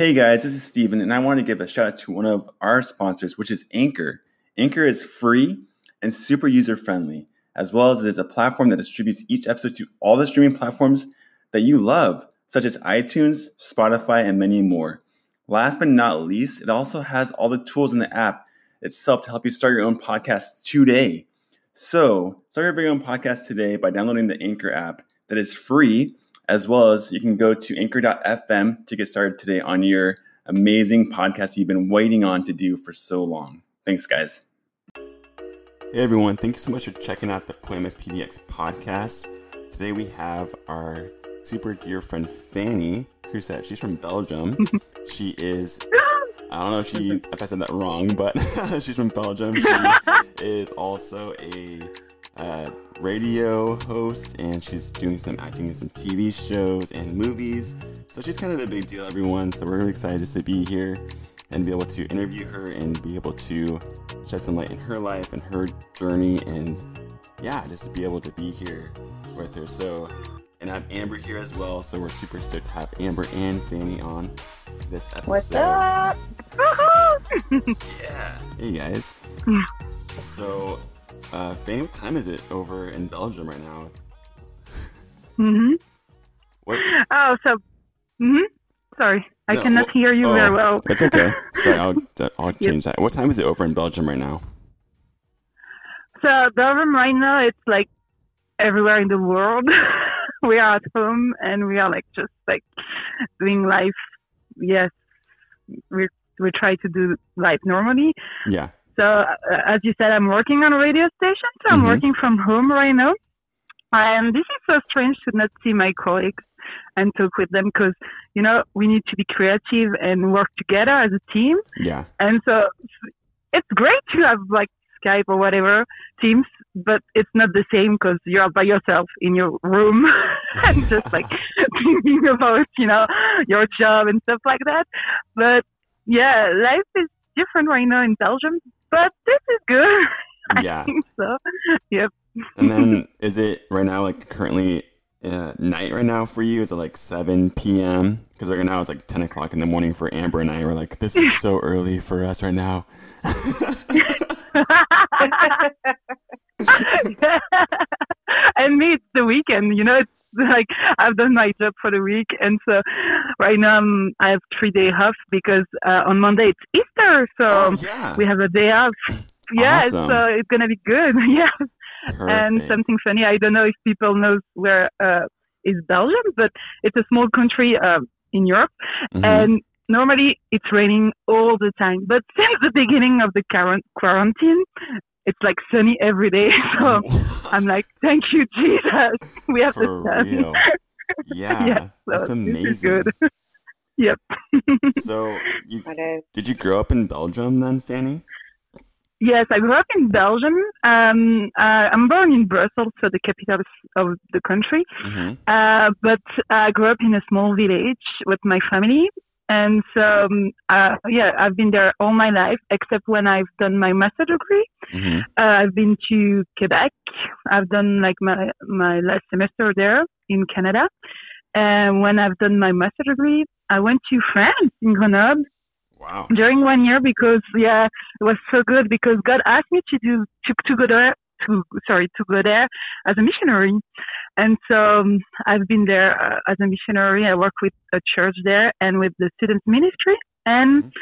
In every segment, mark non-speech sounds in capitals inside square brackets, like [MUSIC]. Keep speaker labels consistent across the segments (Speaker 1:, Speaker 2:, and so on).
Speaker 1: Hey guys, this is Steven, and I want to give a shout out to one of our sponsors, which is Anchor. Anchor is free and super user friendly, as well as it is a platform that distributes each episode to all the streaming platforms that you love, such as iTunes, Spotify, and many more. Last but not least, it also has all the tools in the app itself to help you start your own podcast today. So, start your very own podcast today by downloading the Anchor app that is free as well as you can go to anchor.fm to get started today on your amazing podcast you've been waiting on to do for so long. Thanks, guys. Hey, everyone. Thank you so much for checking out the Poiema PDX podcast. Today we have our super dear friend Fanny, who said she's from Belgium. [LAUGHS] she is I don't know if she if I said that wrong, but [LAUGHS] she's from Belgium. She [LAUGHS] is also a uh, radio host and she's doing some acting in some TV shows and movies. So she's kind of a big deal, everyone. So we're really excited to be here and be able to interview her and be able to shed some light in her life and her journey and yeah, just to be able to be here with her. So, and I have Amber here as well. So we're super stoked to have Amber and Fanny on this episode.
Speaker 2: What's up? [LAUGHS]
Speaker 1: yeah. Hey guys. Yeah. so uh, Fanny, what time is it over in Belgium right now?
Speaker 2: Mm-hmm.
Speaker 1: What?
Speaker 2: Oh, so. Mhm. Sorry, I
Speaker 1: No,
Speaker 2: cannot hear you
Speaker 1: oh,
Speaker 2: very well.
Speaker 1: That's okay. Sorry, I'll [LAUGHS] I'll change that. What time is it over in Belgium right now?
Speaker 2: So Belgium right now, it's like everywhere in the world. [LAUGHS] we are at home and we are like just like doing life. Yes, we we try to do life normally.
Speaker 1: Yeah.
Speaker 2: So uh, as you said, I'm working on a radio station. So I'm
Speaker 1: Mhm.
Speaker 2: working from home right now. And this is so strange to not see my colleagues and talk with them because, you know, we need to be creative and work together as a team.
Speaker 1: Yeah.
Speaker 2: And so it's great to have like Skype or whatever Teams, but it's not the same because you're by yourself in your room [LAUGHS] and just like [LAUGHS] thinking about, you know, your job and stuff like that. But yeah, life is different right now in Belgium, but this is good. [LAUGHS] I
Speaker 1: Yeah.
Speaker 2: think so. Yep.
Speaker 1: And then [LAUGHS] is it right now like currently uh, night right now for you? Is it like 7 p.m.? Because right now it's like 10 o'clock in the morning for Amber and I. We're like, this is so [LAUGHS] early for us right now.
Speaker 2: and me, it's the weekend. You know, it's [LAUGHS] like I've done my job for the week, and so right now um, I have three day off because uh, on Monday it's Easter, so
Speaker 1: oh, yeah.
Speaker 2: we have a day off. Yeah,
Speaker 1: Awesome.
Speaker 2: so it's gonna be good. [LAUGHS] yeah, and something funny. I don't know if people know where uh, is Belgium, but it's a small country uh, in Europe,
Speaker 1: Mhm.
Speaker 2: and normally it's raining all the time. But [LAUGHS] since the beginning of the quarant- quarantine, it's like sunny every day. [LAUGHS] So [LAUGHS] I'm like, thank you, Jesus. [LAUGHS] We have
Speaker 1: For
Speaker 2: the sun.
Speaker 1: real. Yeah.
Speaker 2: Yes, so
Speaker 1: that's
Speaker 2: This is
Speaker 1: amazing.
Speaker 2: good. yep.
Speaker 1: So you did you grow up in Belgium then, Fanny?
Speaker 2: Yes, I grew up in Belgium. Um, uh, I'm born in Brussels, so the capital of the country.
Speaker 1: Mm-hmm.
Speaker 2: Uh, but I grew up in a small village with my family. And so, um, uh, yeah, I've been there all my life, except when I've done my master degree.
Speaker 1: Mm-hmm.
Speaker 2: Uh, I've been to Quebec. I've done like my, my last semester there in Canada. And when I've done my master degree, I went to France in Grenoble
Speaker 1: Wow.
Speaker 2: during one year because yeah, it was so good because God asked me to do to to go there to sorry to go there as a missionary, and so um, I've been there uh, as a missionary. I work with a church there and with the student ministry and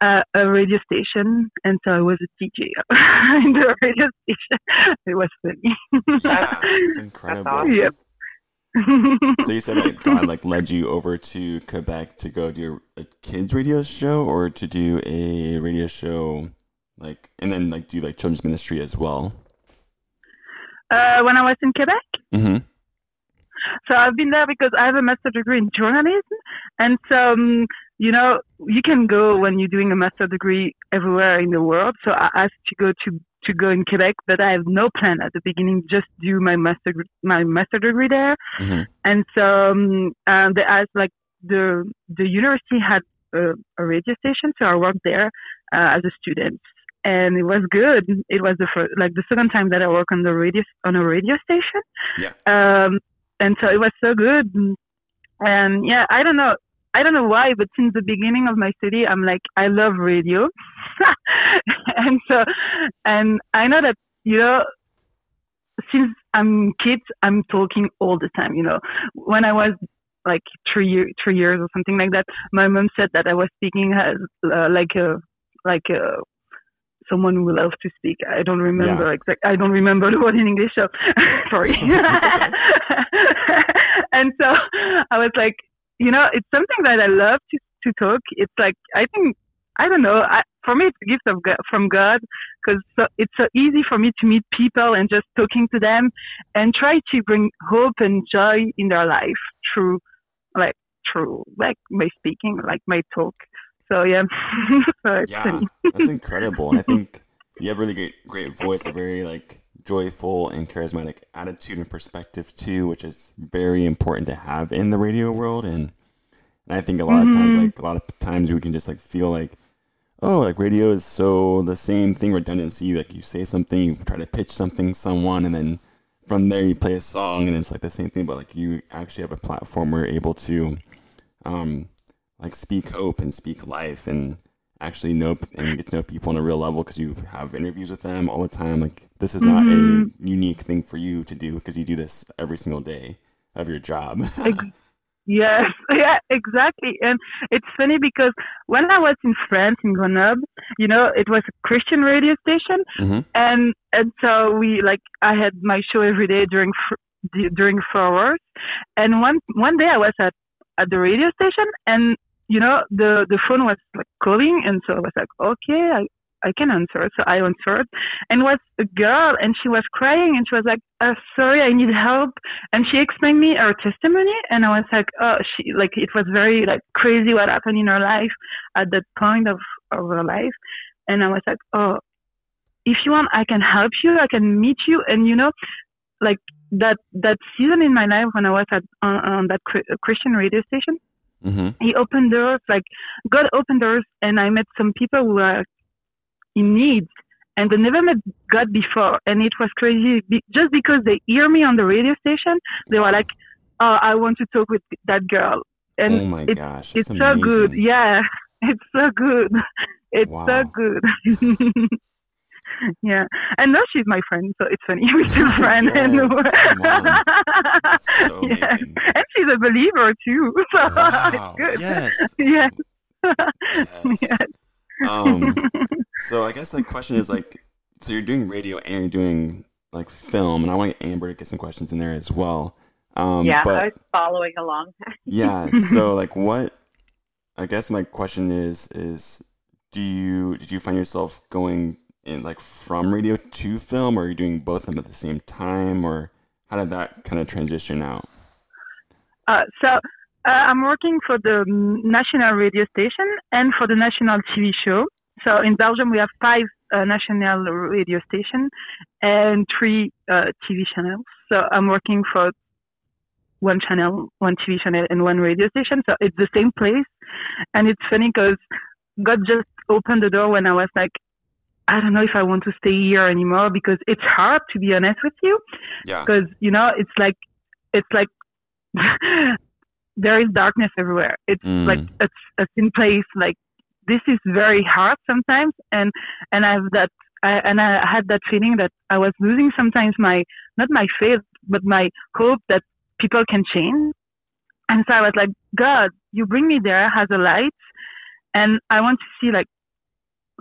Speaker 2: uh, a radio station, and so I was a DJ [LAUGHS] in the radio station. It was funny.
Speaker 1: It's [LAUGHS] incredible.
Speaker 3: awesome.
Speaker 2: yep. [LAUGHS]
Speaker 1: So you said that God like led you over to Quebec to go do a kids radio show or to do a radio show like and then like do like children's ministry as well.
Speaker 2: Uh, when I was in Quebec.
Speaker 1: Mm-hmm.
Speaker 2: So I've been there because I have a master degree in journalism, and so um, you know you can go when you're doing a master degree everywhere in the world. So I asked to go to to go in Quebec, but I have no plan at the beginning. Just do my master my master degree there,
Speaker 1: Mm-hmm.
Speaker 2: and so um, uh, they asked like the the university had a, a radio station, so I worked there uh, as a student. And it was good. It was the first, like the second time that I work on the radio on a radio station.
Speaker 1: Yeah.
Speaker 2: Um, and so it was so good. And yeah, I don't know. I don't know why, but since the beginning of my study, I'm like, I love radio. [LAUGHS] and so, and I know that, you know, since I'm kids, I'm talking all the time, you know, when I was like three year, three years or something like that, my mom said that I was speaking as, uh, like a, like a, someone who loves to speak. I don't remember yeah. exact. I don't remember [LAUGHS] the word in English. So [LAUGHS] sorry. [LAUGHS] and so I was like, you know, it's something that I love to to talk. It's like I think I don't know. I, for me, it's a gift of God, from God because so, it's so easy for me to meet people and just talking to them and try to bring hope and joy in their life through, like, through like my speaking, like my talk. So yeah, [LAUGHS]
Speaker 1: yeah, that's [LAUGHS] incredible, and I think you have really great, great voice, a very like joyful and charismatic attitude and perspective too, which is very important to have in the radio world. And, and I think a lot mm-hmm. of times, mm-hmm. like a lot of times, we can just like feel like, oh, like radio is so the same thing, redundancy. Like you say something, you try to pitch something, someone, and then from there you play a song, and it's like the same thing. But like you actually have a platform where you're able to, um, like speak hope and speak life and actually know and get to know people on a real level because you have interviews with them all the time. Like this is not mm-hmm. a unique thing for you to do because you do this every single day of your job. [LAUGHS]
Speaker 2: yes, [LAUGHS] yeah, exactly. And it's funny because when I was in France in Grenoble, you know, it was a Christian radio station, mm-hmm. and and so we like I had my show every day during during four hours, and one one day I was at at the radio station and you know, the, the phone was like calling. And so I was like, okay, I, I can answer. So I answered and was a girl and she was crying and she was like, uh, sorry, I need help. And she explained me her testimony and I was like, oh, she, like, it was very like crazy what happened in her life at that point of, of her life. And I was like, oh, if you want, I can help you. I can meet you. And you know, like that, that season in my life when I was at, on, on that Christian radio station, Mm-hmm. He opened doors, like God opened doors, and I met some people who are in need, and they never met God before, and it was crazy. Be- just because they hear me on the radio station, they were like, "Oh, I want to talk with that girl."
Speaker 1: And oh my it's, gosh,
Speaker 2: it's so good. Yeah, [LAUGHS] it's so good. It's wow. so good. [LAUGHS] [LAUGHS] yeah, and now she's my friend, so it's funny. [LAUGHS] We're still [LAUGHS] friends. yes, so yeah. and she's a believer too. So wow. good.
Speaker 1: Yes.
Speaker 2: yes.
Speaker 1: yes. yes. Um, so I guess the question is like, so you're doing radio and you're doing like film, and I want Amber to get some questions in there as well.
Speaker 3: Um, yeah, but, I was following along.
Speaker 1: yeah. So like, what? I guess my question is is do you did you find yourself going in like from radio to film, or are you doing both of them at the same time, or how did that kind of transition out?
Speaker 2: Uh, so uh, I'm working for the national radio station and for the national TV show. So in Belgium we have five uh, national radio stations and three uh, TV channels. So I'm working for one channel, one TV channel, and one radio station. So it's the same place, and it's funny because God just opened the door when I was like, I don't know if I want to stay here anymore because it's hard to be honest with you.
Speaker 1: Yeah.
Speaker 2: Because you know it's like it's like [LAUGHS] there is darkness everywhere. It's mm. like it's a thin place. Like this is very hard sometimes, and and I have that. I, and I had that feeling that I was losing sometimes my not my faith but my hope that people can change. And so I was like, God, you bring me there as a light, and I want to see like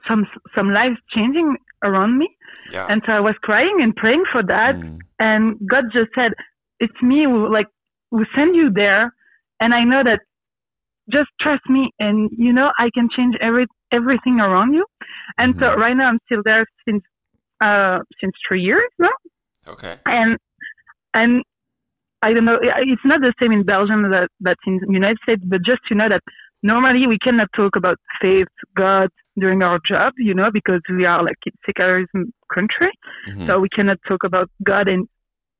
Speaker 2: some some lives changing around me.
Speaker 1: Yeah.
Speaker 2: And so I was crying and praying for that. Mm. And God just said, "It's me who like who send you there, and I know that just trust me, and you know I can change every everything around you." And mm-hmm. so right now I'm still there since uh since three years now.
Speaker 1: Okay.
Speaker 2: And and I don't know. It's not the same in Belgium that that's in the United States, but just to know that normally we cannot talk about faith, God during our job, you know, because we are like a secularism country, mm-hmm. so we cannot talk about God and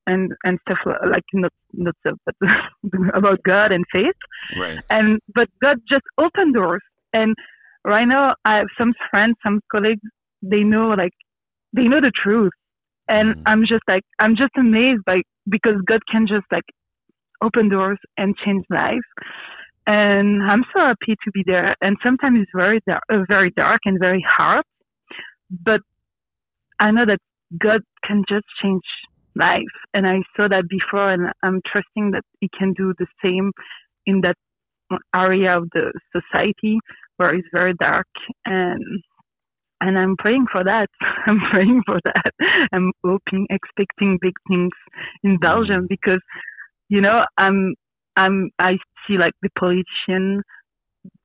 Speaker 2: and and stuff like not not stuff, but [LAUGHS] about God and faith.
Speaker 1: Right.
Speaker 2: And but God just opened doors, and right now I have some friends, some colleagues, they know like they know the truth, and mm-hmm. I'm just like I'm just amazed by because God can just like open doors and change lives and I'm so happy to be there. And sometimes it's very dark, uh, very dark and very hard, but I know that God can just change life, and I saw that before, and I'm trusting that He can do the same in that area of the society where it's very dark and and I'm praying for that. [LAUGHS] I'm praying for that. I'm hoping, expecting big things in Belgium mm. because, you know, I'm, I'm, I see like the politician,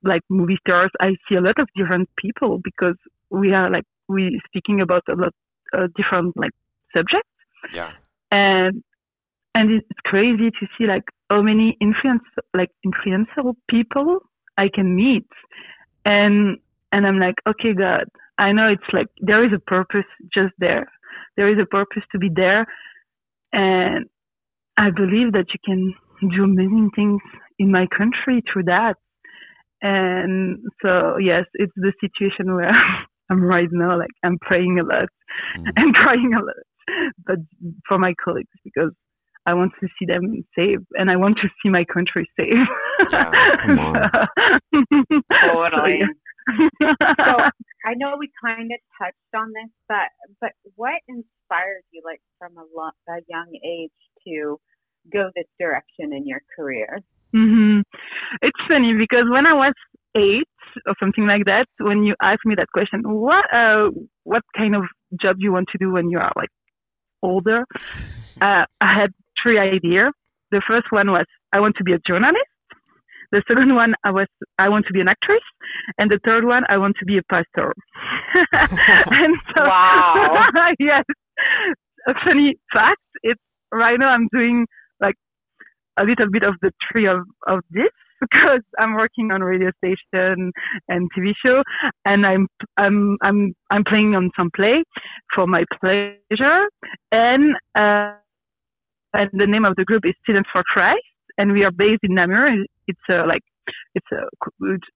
Speaker 2: like movie stars. I see a lot of different people because we are like, we speaking about a lot of uh, different like subjects.
Speaker 1: Yeah.
Speaker 2: And, and it's crazy to see like how many influence, like influential people I can meet. And, and I'm like, okay, God, I know it's like there is a purpose just there. There is a purpose to be there. And I believe that you can do amazing things in my country through that. And so, yes, it's the situation where [LAUGHS] I'm right now. Like I'm praying a lot mm. [LAUGHS] and crying a lot, but for my colleagues because I want to see them saved and I want to see my country saved.
Speaker 1: Yeah, come on. [LAUGHS]
Speaker 3: totally. so I know we kind of touched on this, but but what inspired you, like from a, lo- a young age, to go this direction in your career?
Speaker 2: Mm-hmm. It's funny because when I was eight or something like that, when you asked me that question, what uh, what kind of job you want to do when you are like older, uh, I had three ideas. The first one was I want to be a journalist. The second [LAUGHS] one, I was, I want to be an actress. And the third one, I want to be a pastor. [LAUGHS]
Speaker 3: and so, wow. [LAUGHS]
Speaker 2: yes. A funny fact, it's right now I'm doing a little bit of the tree of, of this [LAUGHS] because I'm working on radio station and TV show, and I'm I'm I'm I'm playing on some play for my pleasure, and uh, and the name of the group is Students for Christ, and we are based in Namur. It's a, like it's a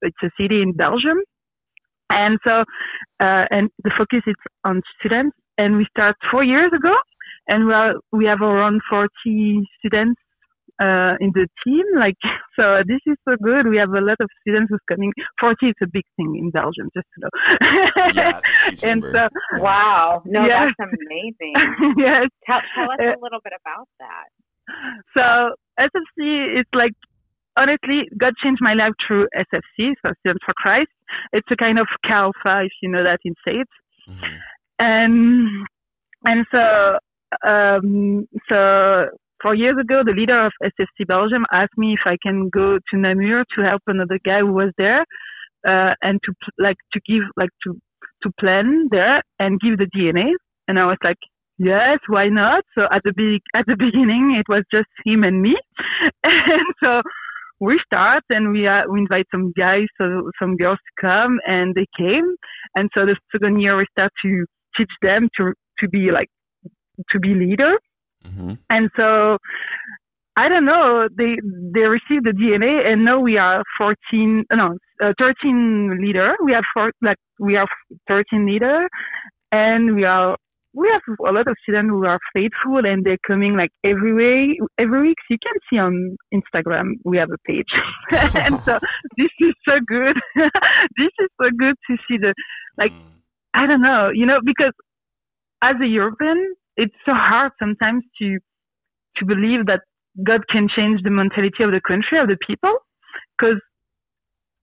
Speaker 2: it's a city in Belgium, and so uh, and the focus is on students. And we start four years ago, and we are we have around 40 students uh, in the team. Like, [LAUGHS] so this is so good. We have a lot of students who's coming. 40 is a big thing in Belgium, just to know.
Speaker 1: yeah, [LAUGHS]
Speaker 2: and so,
Speaker 3: wow. No, yes. that's amazing. [LAUGHS]
Speaker 2: yes.
Speaker 3: Tell, tell us a little bit about that.
Speaker 2: So SFC is like honestly, God changed my life through SFC, so Students for Christ. It's a kind of Alpha, if you know that in States. Mm-hmm. And and so um, so four years ago, the leader of SFC Belgium asked me if I can go to Namur to help another guy who was there, uh, and to like to give like to to plan there and give the DNA. And I was like, yes, why not? So at the big at the [LAUGHS] beginning, it was just him and me, [LAUGHS] and so we start and we uh, we invite some guys, so some girls to come, and they came. And so the second year we start to teach them to to be like to be leader. Mm-hmm. And so I don't know. They they received the DNA, and now we are 14, no, uh, 13 leader. We have four, like we are 13 leader, and we are we have a lot of students who are faithful and they're coming like every way, every week. You can see on Instagram we have a page, [LAUGHS] and so [LAUGHS] this is so good. [LAUGHS] this is so good to see the like. Mm. I don't know, you know, because as a European, it's so hard sometimes to to believe that God can change the mentality of the country of the people, because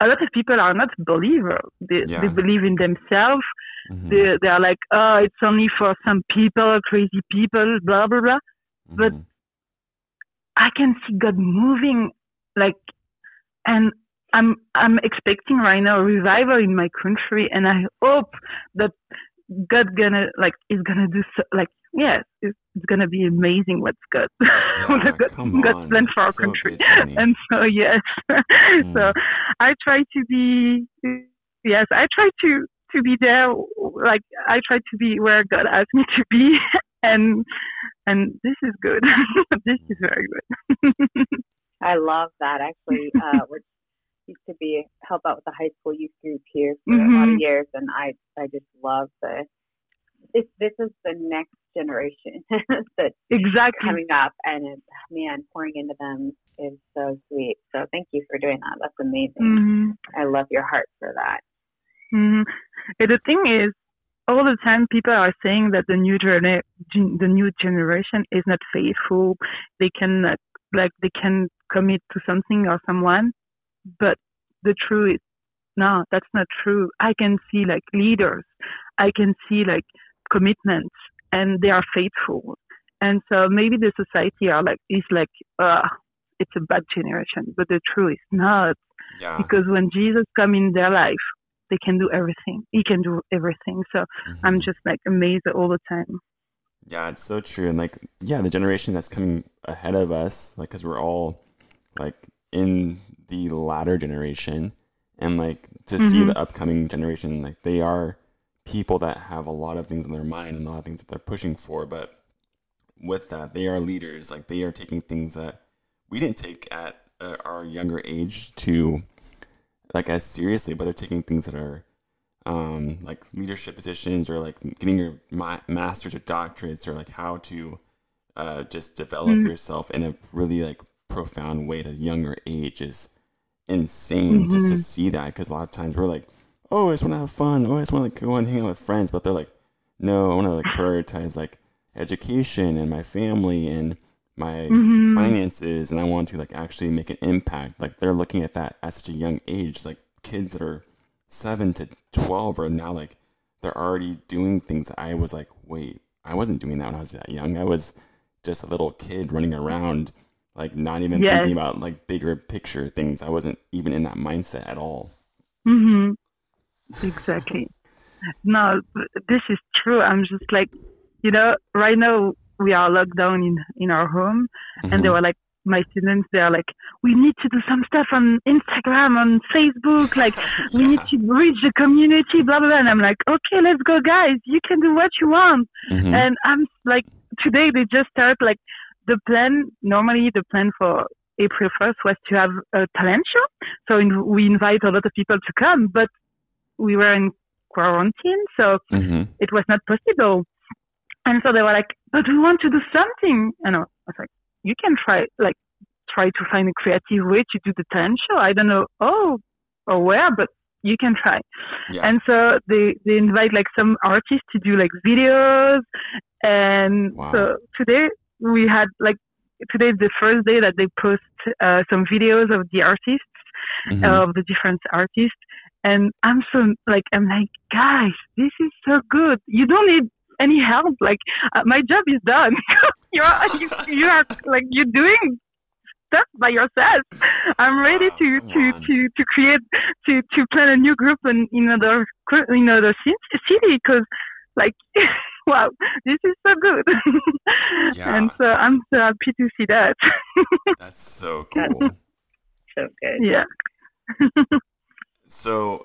Speaker 2: a lot of people are not believers. They, yeah. they believe in themselves. Mm-hmm. They, they are like, oh, it's only for some people, crazy people, blah, blah, blah. Mm-hmm. But I can see God moving like, and I'm, I'm expecting right now a revival in my country. And I hope that God gonna, like, is gonna do so, like, yes, it's, it's gonna be amazing what's good, [LAUGHS]
Speaker 1: yeah,
Speaker 2: God, God's plan for our
Speaker 1: so
Speaker 2: country.
Speaker 1: Good,
Speaker 2: and so yes, [LAUGHS] mm. so I try to be yes, I try to to be there. Like I try to be where God asked me to be, [LAUGHS] and and this is good. this is very good.
Speaker 3: I love that. Actually, uh, we used to be help out with the high school youth group here for mm-hmm. a lot of mm-hmm. years, and I I just love the this this is the next generation [LAUGHS] that's
Speaker 2: exactly
Speaker 3: coming up, and man, pouring into them is so sweet. So thank you for doing that. That's amazing.
Speaker 2: hmm
Speaker 3: I love your heart for that.
Speaker 2: hmm And the thing is, all the time people are saying that the new gener- gen- the new generation is not faithful. They can uh, like they can commit to something or someone, but the truth is no, that's not true. I can see like leaders, I can see like commitments, and they are faithful. And so maybe the society are like is like, uh, it's a bad generation, but the truth is not
Speaker 1: Yeah.
Speaker 2: because when Jesus come in their life, they can do everything. He can do everything. So I'm
Speaker 1: Mhm.
Speaker 2: just like amazed all the time.
Speaker 1: Yeah, it's so true. And like, yeah, the generation that's coming ahead of us, like, because we're all like in the latter generation, and like to see
Speaker 2: Mhm.
Speaker 1: the upcoming generation, like, they are people that have a lot of things on their mind and a lot of things that they're pushing for. But with that, they are leaders. Like, they are taking things that we didn't take at uh, our younger age to like as seriously, but they're taking things that are um, like leadership positions or like getting your ma- masters or doctorates or like how to uh, just develop
Speaker 2: Mhm.
Speaker 1: yourself in a really like profound way at a younger age is insane just to
Speaker 2: Mhm.
Speaker 1: see that because a lot of times we're like oh i just want to have fun. Oh i just want to like, go and hang out with friends. But they're like no i want to like prioritize like education and my family and my
Speaker 2: Mhm.
Speaker 1: finances. And i want to like actually make an impact. Like they're looking at that at such a young age. Like kids that are 7 to 12 are now like they're already doing things i was like wait i wasn't doing that when i was that young. I was just a little kid running around like not even
Speaker 2: Yes.
Speaker 1: thinking about like bigger picture things. I wasn't even in that mindset at all.
Speaker 2: Hmm Exactly. no, this is true. I'm just like, you know, right now we are locked down in, in our home and they
Speaker 1: Mhm.
Speaker 2: were like, my students, they are like, we need to do some stuff on Instagram, on Facebook, like, we need to [LAUGHS] reach the community, blah, blah, blah. And I'm like, okay, let's go, guys. You can do what you want.
Speaker 1: Mhm.
Speaker 2: And I'm like, today they just start like the plan. Normally, the plan for April 1st was to have a talent show. So in, we invite a lot of people to come, but we were in quarantine, so
Speaker 1: Mhm.
Speaker 2: it was not possible. And so they were like, but we want to do something. And I was like, you can try, like, try to find a creative way to do the talent show. I don't know, oh, or where, but you can try.
Speaker 1: yeah
Speaker 2: And so they, they invite like some artists to do like videos. And
Speaker 1: Wow.
Speaker 2: so today we had like, today is the first day that they post uh, some videos of the artists,
Speaker 1: Mhm.
Speaker 2: of the different artists. And I'm so like, I'm like, guys, this is so good. You don't need any help. Like uh, my job is done. [LAUGHS] you're, you, you are like, you're doing stuff by yourself. I'm ready
Speaker 1: Wow,
Speaker 2: to, to,
Speaker 1: on.
Speaker 2: to, to create, to, to plan a new group in, in another, in another city because like, [LAUGHS] wow, this is so good. [LAUGHS]
Speaker 1: Yeah.
Speaker 2: And so I'm so happy to see that.
Speaker 1: that's so
Speaker 3: That's-
Speaker 1: cool
Speaker 3: So good.
Speaker 2: yeah.
Speaker 1: So,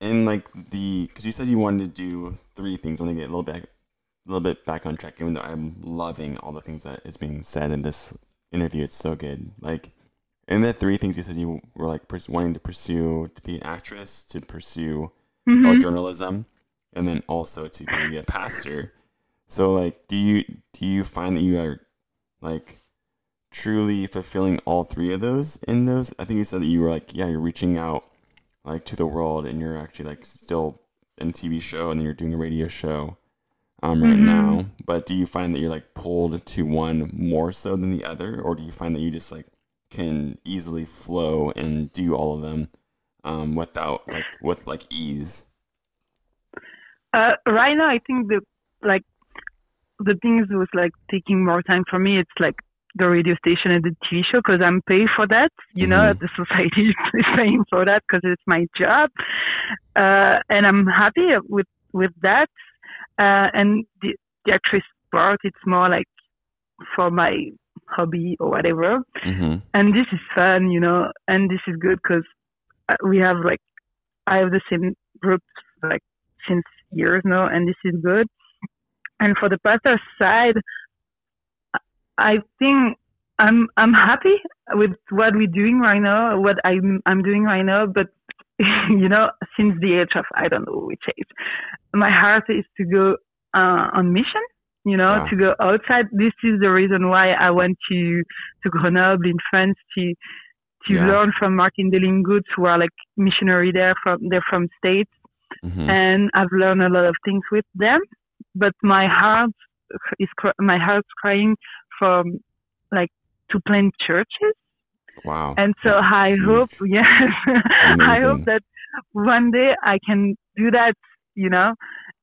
Speaker 1: in like the, because you said you wanted to do three things. I want to get a little bit, a little bit back on track. Even though I'm loving all the things that is being said in this interview, it's so good. Like, in the three things you said you were like pers- wanting to pursue to be an actress, to pursue
Speaker 2: Mhm.
Speaker 1: well, journalism, and then also to be a pastor. So, like, do you do you find that you are like truly fulfilling all three of those in those? I think you said that you were like, yeah, you're reaching out like to the world, and you're actually like still in a TV show, and then you're doing a radio show um, right
Speaker 2: Mhm.
Speaker 1: now. But do you find that you're like pulled to one more so than the other, or do you find that you just like can easily flow and do all of them um, without like with like ease?
Speaker 2: Uh, right now, I think the like the things was like taking more time for me. It's like the radio station and the TV show because I'm paid for that. You know,
Speaker 1: Mhm.
Speaker 2: the society [LAUGHS] is paying for that because it's my job, uh, and I'm happy with with that. Uh, and the the actress part, it's more like for my hobby or whatever.
Speaker 1: Mm-hmm.
Speaker 2: and this is fun, you know, and this is good because we have like I have the same group like since years now, and this is good. And for the pastor side, I think I'm I'm happy with what we're doing right now, what I'm I'm doing right now. But [LAUGHS] you know, since the age of I don't know which age, my heart is to go uh, on mission you know,
Speaker 1: Yeah.
Speaker 2: to go outside. This is the reason why I went to to Grenoble in France to to
Speaker 1: Yeah.
Speaker 2: learn from Martin Delingoots, who are like missionary there from they're from States,
Speaker 1: Mhm.
Speaker 2: and I've learned a lot of things with them. But my heart is my heart's crying from like to plant churches.
Speaker 1: Wow.
Speaker 2: And so
Speaker 1: That's
Speaker 2: I
Speaker 1: huge.
Speaker 2: hope, [LAUGHS] yes, I hope that one day I can do that, you know.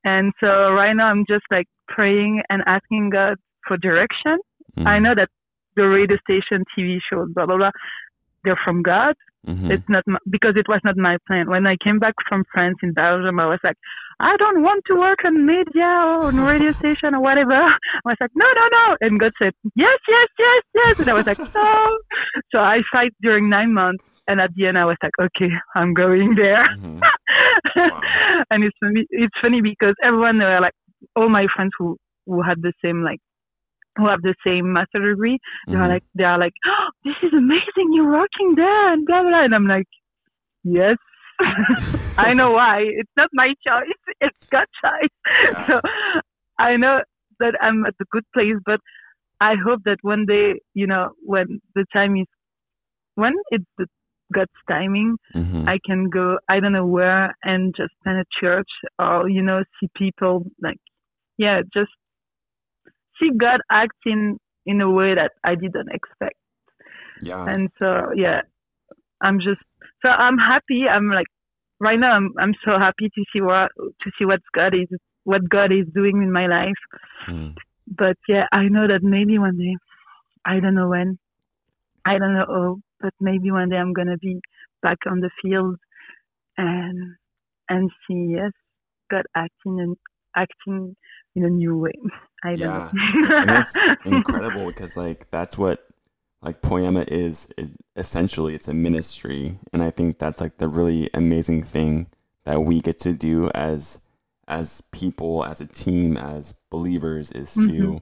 Speaker 2: And so right now I'm just like praying and asking God for direction. I
Speaker 1: Mhm.
Speaker 2: know that the radio station, TV shows, blah blah blah, they're from God.
Speaker 1: Mhm.
Speaker 2: It's not my, because it was not my plan. When I came back from France in Belgium, I was like, I don't want to work on media or on radio [LAUGHS] station or whatever. I was like, no, no, no. And God said, yes, yes, yes, yes. And I was like, no. So I fight during nine months. And at the end, I was like, okay, I'm going there. [LAUGHS]
Speaker 1: Mhm.
Speaker 2: and it's funny, it's funny because everyone, they were like, all my friends who, who had the same, like, who have the same master degree, they are
Speaker 1: Mhm.
Speaker 2: like, they are like, oh, this is amazing. You're working there and blah, blah. And I'm like, yes. [LAUGHS] I know why. It's not my choice. [LAUGHS] It's God's choice.
Speaker 1: Yeah.
Speaker 2: So I know that I'm at a good place, but I hope that one day, you know, when the time is, when it's the God's timing,
Speaker 1: Mhm.
Speaker 2: I can go, I don't know where, and just plan a church or, you know, see people like, yeah, just see God acting in a way that I didn't expect.
Speaker 1: yeah.
Speaker 2: And so, yeah, I'm just, so I'm happy. I'm like, right now, I'm, I'm so happy to see what, to see what God is, what God is doing in my life.
Speaker 1: Mhm.
Speaker 2: But yeah, I know that maybe one day, I don't know when, I don't know how, but maybe one day I'm going to be back on the field and, and see, yes, God acting and acting in a new way. [LAUGHS] I don't
Speaker 1: Yeah.
Speaker 2: know.
Speaker 1: and that's incredible because like that's what like poiema is it, essentially it's a ministry and i think that's like the really amazing thing that we get to do as as people as a team as believers is to
Speaker 2: Mhm.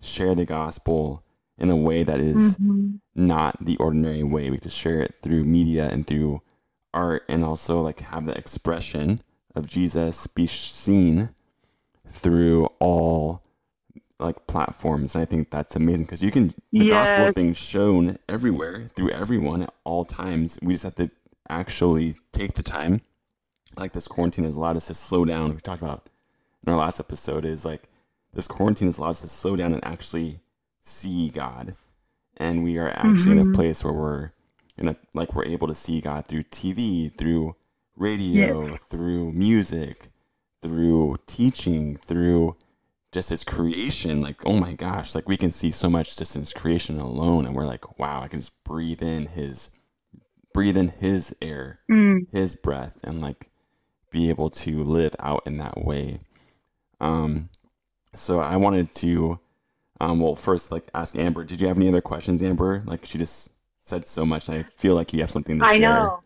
Speaker 1: share the gospel in a way that is
Speaker 2: Mhm.
Speaker 1: not the ordinary way we get to share it through media and through art and also like have the expression of jesus be seen through all like platforms and i think that's amazing because you can the gospel is being shown everywhere through everyone at all times. We just have to actually take the time. Like this quarantine has allowed us to slow down. We talked about in our last episode is like this quarantine has allowed us to slow down and actually see god. And we are actually in a
Speaker 2: Mhm.
Speaker 1: place where we're in a like we're able to see god through tv through radio through music through teaching through just his creation like oh my gosh like we can see so much just in his creation alone and we're like wow i can just breathe in his breathe in his air
Speaker 2: Mm.
Speaker 1: his breath and like be able to live out in that way um so i wanted to um well first like ask amber did you have any other questions amber like she just said so much i feel like you have something to
Speaker 3: I
Speaker 1: share I
Speaker 3: know.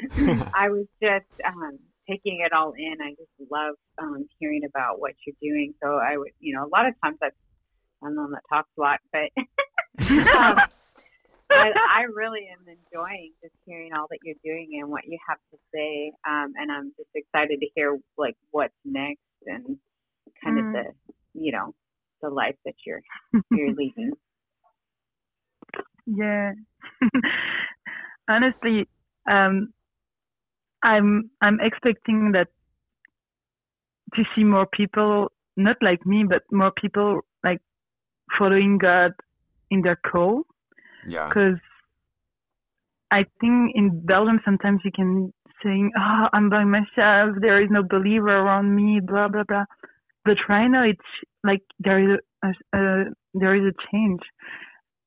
Speaker 3: [LAUGHS] I was just um, taking it all in. I just love um, hearing about what you're doing. So I would, you know, a lot of times I, I'm the one that talks a lot, but [LAUGHS] um, but I really am enjoying just hearing all that you're doing and what you have to say. Um, and I'm just excited to hear like what's next and kind
Speaker 2: Mm.
Speaker 3: of the, you know, the life that you're [LAUGHS] you're leading.
Speaker 2: Yeah. [LAUGHS] Honestly, um, I'm I'm expecting that to see more people, not like me, but more people like following God in their call.
Speaker 1: yeah
Speaker 2: Because I think in Belgium sometimes you can saying, "Oh, I'm by myself. There is no believer around me." Blah blah blah. But right now it's like there is a, a, there is a change,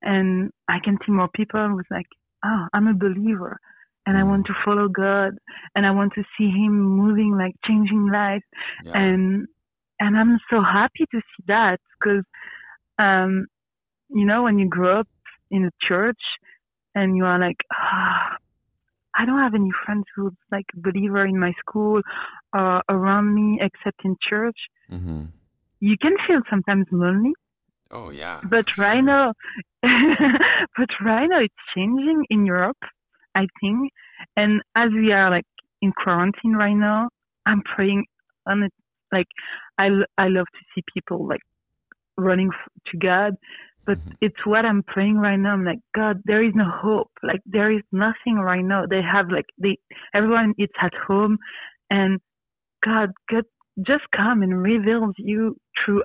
Speaker 2: and I can see more people who's like, "Oh, I'm a believer." And I
Speaker 1: Mm.
Speaker 2: want to follow God, and I want to see Him moving, like changing lives.
Speaker 1: Yeah.
Speaker 2: And and I'm so happy to see that because um you know when you grow up in a church and you are like ah I don't have any friends who's like a believer in my school or around me except in church
Speaker 1: hmm
Speaker 2: you can feel sometimes lonely.
Speaker 1: Oh yeah
Speaker 2: but right
Speaker 1: sure.
Speaker 2: now [LAUGHS] but right now it's changing in Europe I think and as we are like in quarantine right now I'm praying on it like I, I love to see people like running to God, but
Speaker 1: Mhm.
Speaker 2: it's what I'm praying right now. I'm like, God, there is no hope. Like there is nothing right now. They have like they everyone is at home, and God, God, just come and reveals you through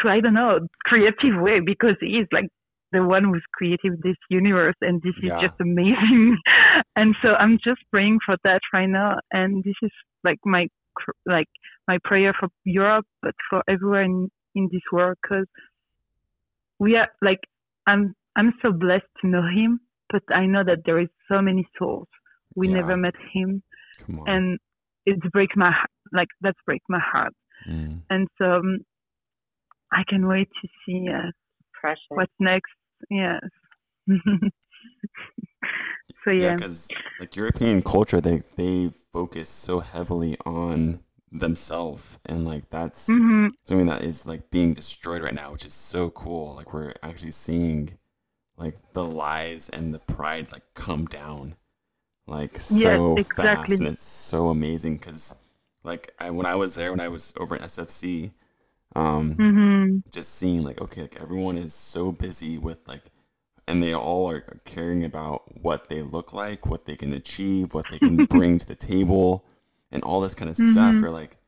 Speaker 2: through I don't know creative way because He is like the one who's created this universe, and this is
Speaker 1: Yeah.
Speaker 2: just amazing. [LAUGHS] and so I'm just praying for that right now, and this is like my like my prayer for Europe, but for everywhere in, in this world, because we are like I'm I'm so blessed to know him, but I know that there is so many souls we
Speaker 1: Yeah.
Speaker 2: never met him,
Speaker 1: Come on.
Speaker 2: and it's break my heart. Like that's break my heart,
Speaker 1: Mm.
Speaker 2: and so um, I can wait to see uh,
Speaker 3: Precious.
Speaker 2: what's next. Yes. [LAUGHS] so
Speaker 1: Yeah,
Speaker 2: yeah.
Speaker 1: because like European culture, they they focus so heavily on themselves, and like that's
Speaker 2: hmm
Speaker 1: something that is like being destroyed right now, which is so cool. Like we're actually seeing like the lies and the pride like come down like so
Speaker 2: exactly.
Speaker 1: fast, and it's so amazing because like I, when I was there, when I was over at SFC, um,
Speaker 2: hmm
Speaker 1: just seeing like okay like everyone is so busy with like and they all are caring about what they look like what they can achieve what they can [LAUGHS] bring to the table and all this kind of stuff.
Speaker 2: Mhm.
Speaker 1: you're like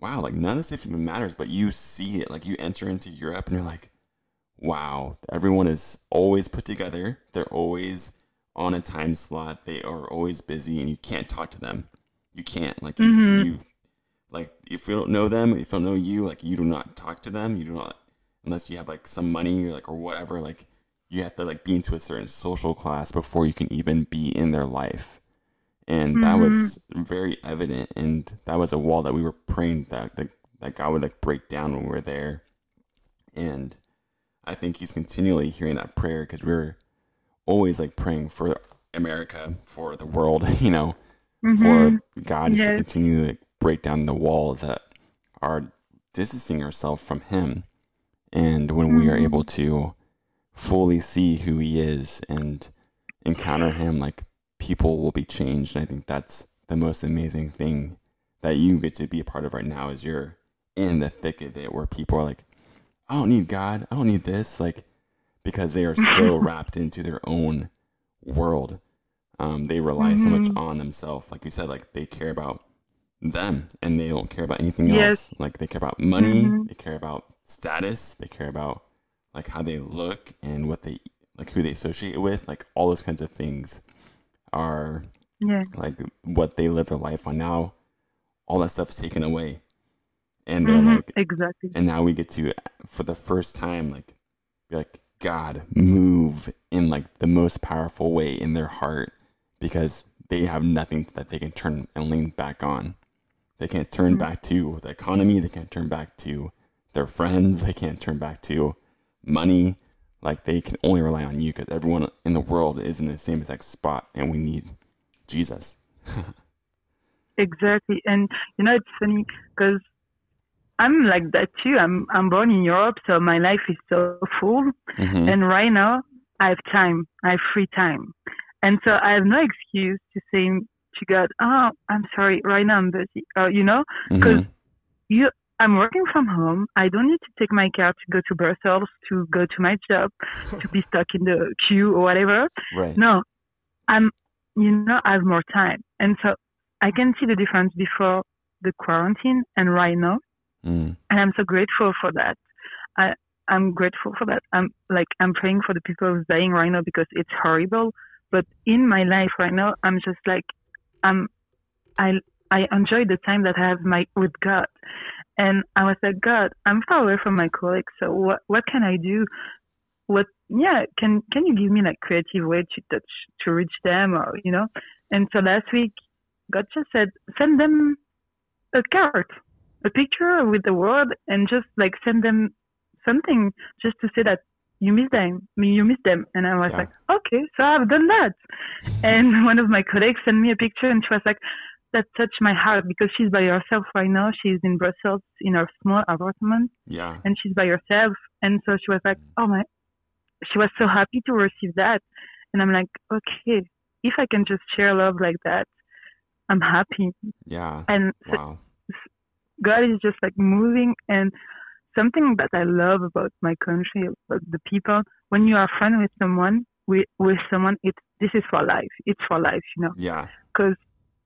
Speaker 1: wow like none of this even matters but you see it. Like you enter into europe and you're like wow everyone is always put together. They're always on a time slot. They are always busy and you can't talk to them. You can't like if
Speaker 2: Mhm.
Speaker 1: you like if you don't know them if they don't know you like you do not talk to them you do not unless you have like some money or like or whatever like you have to like be into a certain social class before you can even be in their life. And that was very evident and that was a wall that we were praying that that, that god would like break down when we were there. And i think he's continually hearing that prayer because we're always like praying for america for the world [LAUGHS] you know
Speaker 2: hmm
Speaker 1: for God just to continue to like, break down the walls that are distancing ourselves from Him. And when we are
Speaker 2: Mhm.
Speaker 1: able to fully see who He is and encounter Him, like people will be changed. And I think that's the most amazing thing that you get to be a part of right now is you're in the thick of it where people are like, I don't need God. I don't need this. Like, because they are [LAUGHS] so wrapped into their own world. Um, they rely so much
Speaker 2: Mhm.
Speaker 1: on themselves. Like you said, like they care about them and they don't care about anything
Speaker 2: Yes.
Speaker 1: else. Like they care about money,
Speaker 2: Mhm.
Speaker 1: they care about status, they care about like how they look and what they like who they associate with. Like all those kinds of things are
Speaker 2: Yeah.
Speaker 1: like what they live their life on now. All that stuff's taken away. And they're
Speaker 2: Mhm.
Speaker 1: like
Speaker 2: Exactly.
Speaker 1: and now we get to for the first time like be like god move in like the most powerful way in their heart because they have nothing that they can turn and lean back on they can't turn
Speaker 2: Mhm.
Speaker 1: back to the economy they can't turn back to their friends they can't turn back to money like they can only rely on you because everyone in the world is in the same exact spot and we need jesus
Speaker 2: Exactly. And you know, it's funny because I'm like that too. I'm I'm born in Europe, so my life is so full.
Speaker 1: Mhm.
Speaker 2: And right now, I have time. I have free time, and so I have no excuse to say to God, "Oh, I'm sorry. Right now, I'm busy." Uh, you know, because
Speaker 1: Mhm.
Speaker 2: you. I'm working from home. I don't need to take my car to go to Brussels to go to my job [LAUGHS] to be stuck in the queue or whatever.
Speaker 1: right
Speaker 2: No, I'm, you know, I have more time. And so I can see the difference before the quarantine and right now.
Speaker 1: Mm.
Speaker 2: And I'm so grateful for that. I, I'm grateful for that. I'm like, I'm praying for the people who's dying right now because it's horrible. But in my life right now, I'm just like, I'm, I, I enjoy the time that I have my, with God. And I was like, God, I'm far away from my colleagues. So what, what can I do? What, yeah, can, can you give me like creative way to touch, to reach them or, you know? And so last week, God just said, send them a card, a picture with the word and just like send them something just to say that you miss them, you miss them. And I was
Speaker 1: Yeah.
Speaker 2: like, okay, so I've done that. and [LAUGHS] one of my colleagues sent me a picture and she was like, that touched my heart because she's by herself right now. She's in Brussels in her small apartment
Speaker 1: yeah
Speaker 2: and she's by herself. And so she was like, mm. oh my, she was so happy to receive that. And I'm like, okay, if I can just share love like that, I'm happy.
Speaker 1: yeah
Speaker 2: And so
Speaker 1: wow
Speaker 2: God is just like moving. And something that I love about my country, about the people. When you are friend with someone, with with someone, it's this is for life. It's for life, you know.
Speaker 1: Yeah.
Speaker 2: Because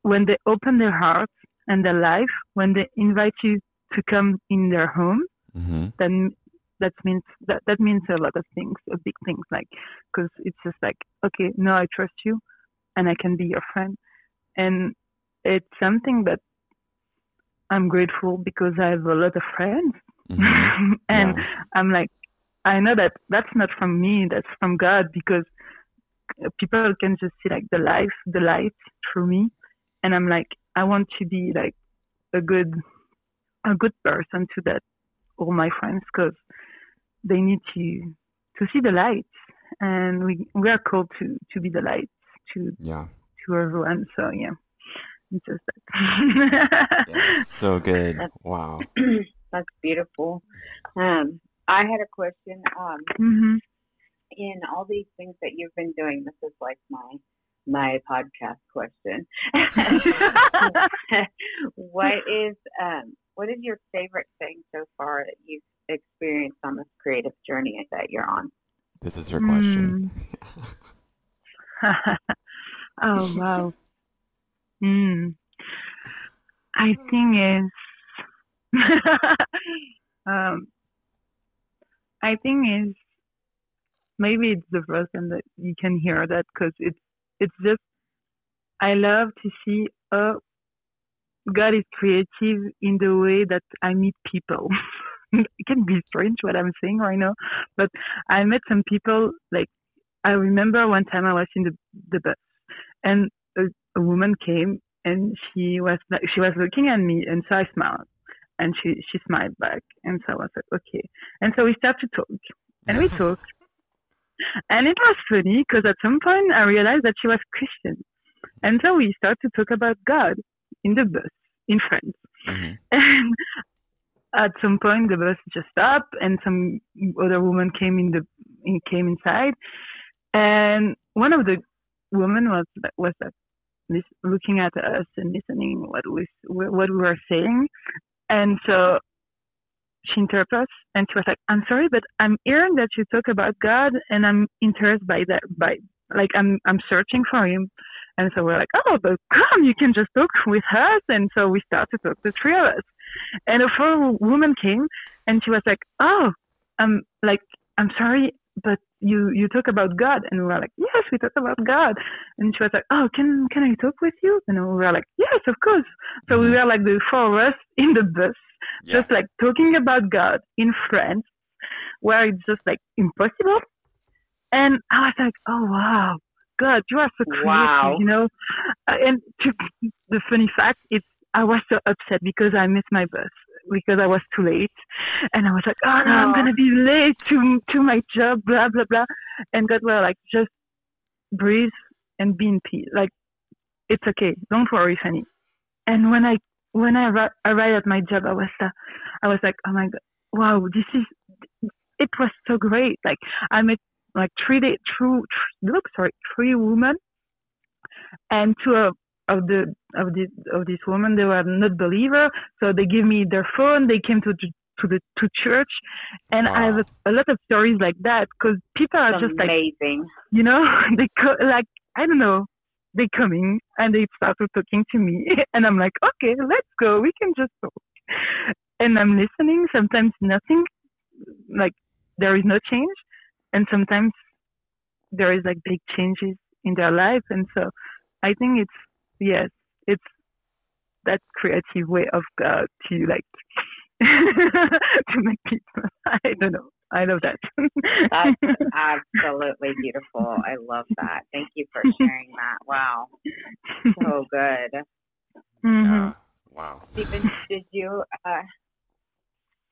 Speaker 2: when they open their hearts and their life, when they invite you to come in their home,
Speaker 1: Mm-hmm.
Speaker 2: then that means that that means a lot of things, a big things, like because it's just like okay, no, I trust you, and I can be your friend, and it's something that I'm grateful because I have a lot of friends,
Speaker 1: Mm-hmm. [LAUGHS]
Speaker 2: and
Speaker 1: Yeah.
Speaker 2: I'm like, I know that that's not from me, that's from God because people can just see like the life, the light through me, and I'm like, I want to be like a good, a good person to that all my friends because they need to to see the light, and we we are called to to be the light to
Speaker 1: Yeah.
Speaker 2: to everyone. So yeah, it's just that. [LAUGHS]
Speaker 1: Yeah. So good. Wow. [CLEARS THROAT]
Speaker 3: That's beautiful. Um, I had a question. Um,
Speaker 2: hmm
Speaker 3: in all these things that you've been doing, this is like my my podcast question. [LAUGHS] what is um what is your favorite thing so far that you've experienced on this creative journey that you're on?
Speaker 1: This is her question. [LAUGHS]
Speaker 2: oh wow. Mm. I think is [LAUGHS] um I think is maybe it's the first time that you can hear that because it's it's just I love to see oh God is creative in the way that I meet people. [LAUGHS] it can be strange what I'm saying right now, but I met some people like I remember one time I was in the the bus and a, a woman came and she was she was looking at me and so I smiled and she she smiled back and so I was like okay. And so we started to talk and we [LAUGHS] talked. And it was funny because at some point I realized that she was Christian. And so we started to talk about God in the bus in French
Speaker 1: Mhm. [LAUGHS]
Speaker 2: and at some point the bus just stopped and some other woman came in the in, came inside. And one of the women was was like looking at us and listening what we what we were saying and so she interrupted us and she was like i'm sorry but i'm hearing that you talk about god and i'm interested by that by like i'm i'm searching for him. And so we're like oh but come you can just talk [LAUGHS] with us. And so we started to talk the three of us. And a fourth woman came and she was like oh i'm like i'm sorry but you you talk about god and we were like yes we talk about god and she was like oh can can i talk with you and we were like yes of course so we
Speaker 1: Mhm.
Speaker 2: were like the four of us in the bus
Speaker 1: Yeah.
Speaker 2: just like talking about God in France, where it's just like impossible. And I was like, oh wow, God, you are so creative,
Speaker 3: Wow.
Speaker 2: you know. Uh, and to, the funny fact is, I was so upset because I missed my bus because I was too late, and I was like, oh no, I'm gonna be late to to my job, blah blah blah. And God were like, just breathe and be in peace. Like, it's okay, don't worry, Fanny. And when I when I arri- arrived at my job, I was uh, I was like, oh my god, wow, this is it was so great. Like I met like three day, true, look, sorry, three women, and two of of the of this of this woman they were not believer, so they gave me their phone. They came to to the to church, and I have a, a lot of stories like that because people are just like
Speaker 3: amazing.
Speaker 2: you know [LAUGHS] they co- like i don't know. They coming and they started talking to me [LAUGHS] and i'm like okay let's go. We can just talk. And i'm listening. Sometimes nothing like there is no change and sometimes there is like big changes in their life. And so i think it's yes it's that creative way of god to like [LAUGHS] to make people i don't know i love that
Speaker 3: That's [LAUGHS] absolutely beautiful. I love that. Thank you for sharing that. Wow. So good.
Speaker 2: Mm-hmm.
Speaker 1: Yeah. Wow.
Speaker 3: Stephen, did you uh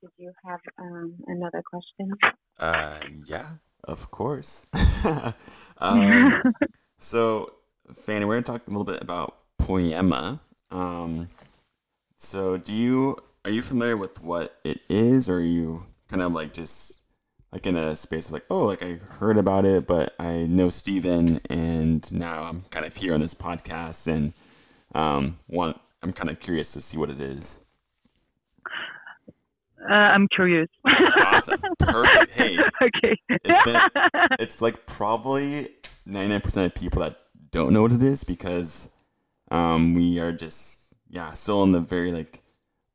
Speaker 3: did you have um another question?
Speaker 1: Uh, yeah, of course. [LAUGHS] um, so, Fanny, we're gonna talk a little bit about poiema. Um, so, do you are you familiar with what it is, or are you kind of like just like in a space of like, oh, like I heard about it, but I know Steven, and now I'm kind of here on this podcast, and um, want I'm kind of curious to see what it is.
Speaker 2: Uh, I'm curious.
Speaker 1: awesome. Perfect. Hey. [LAUGHS]
Speaker 2: okay.
Speaker 1: It's been, it's like probably 99% of people that don't know what it is because um, we are just, yeah, still in the very like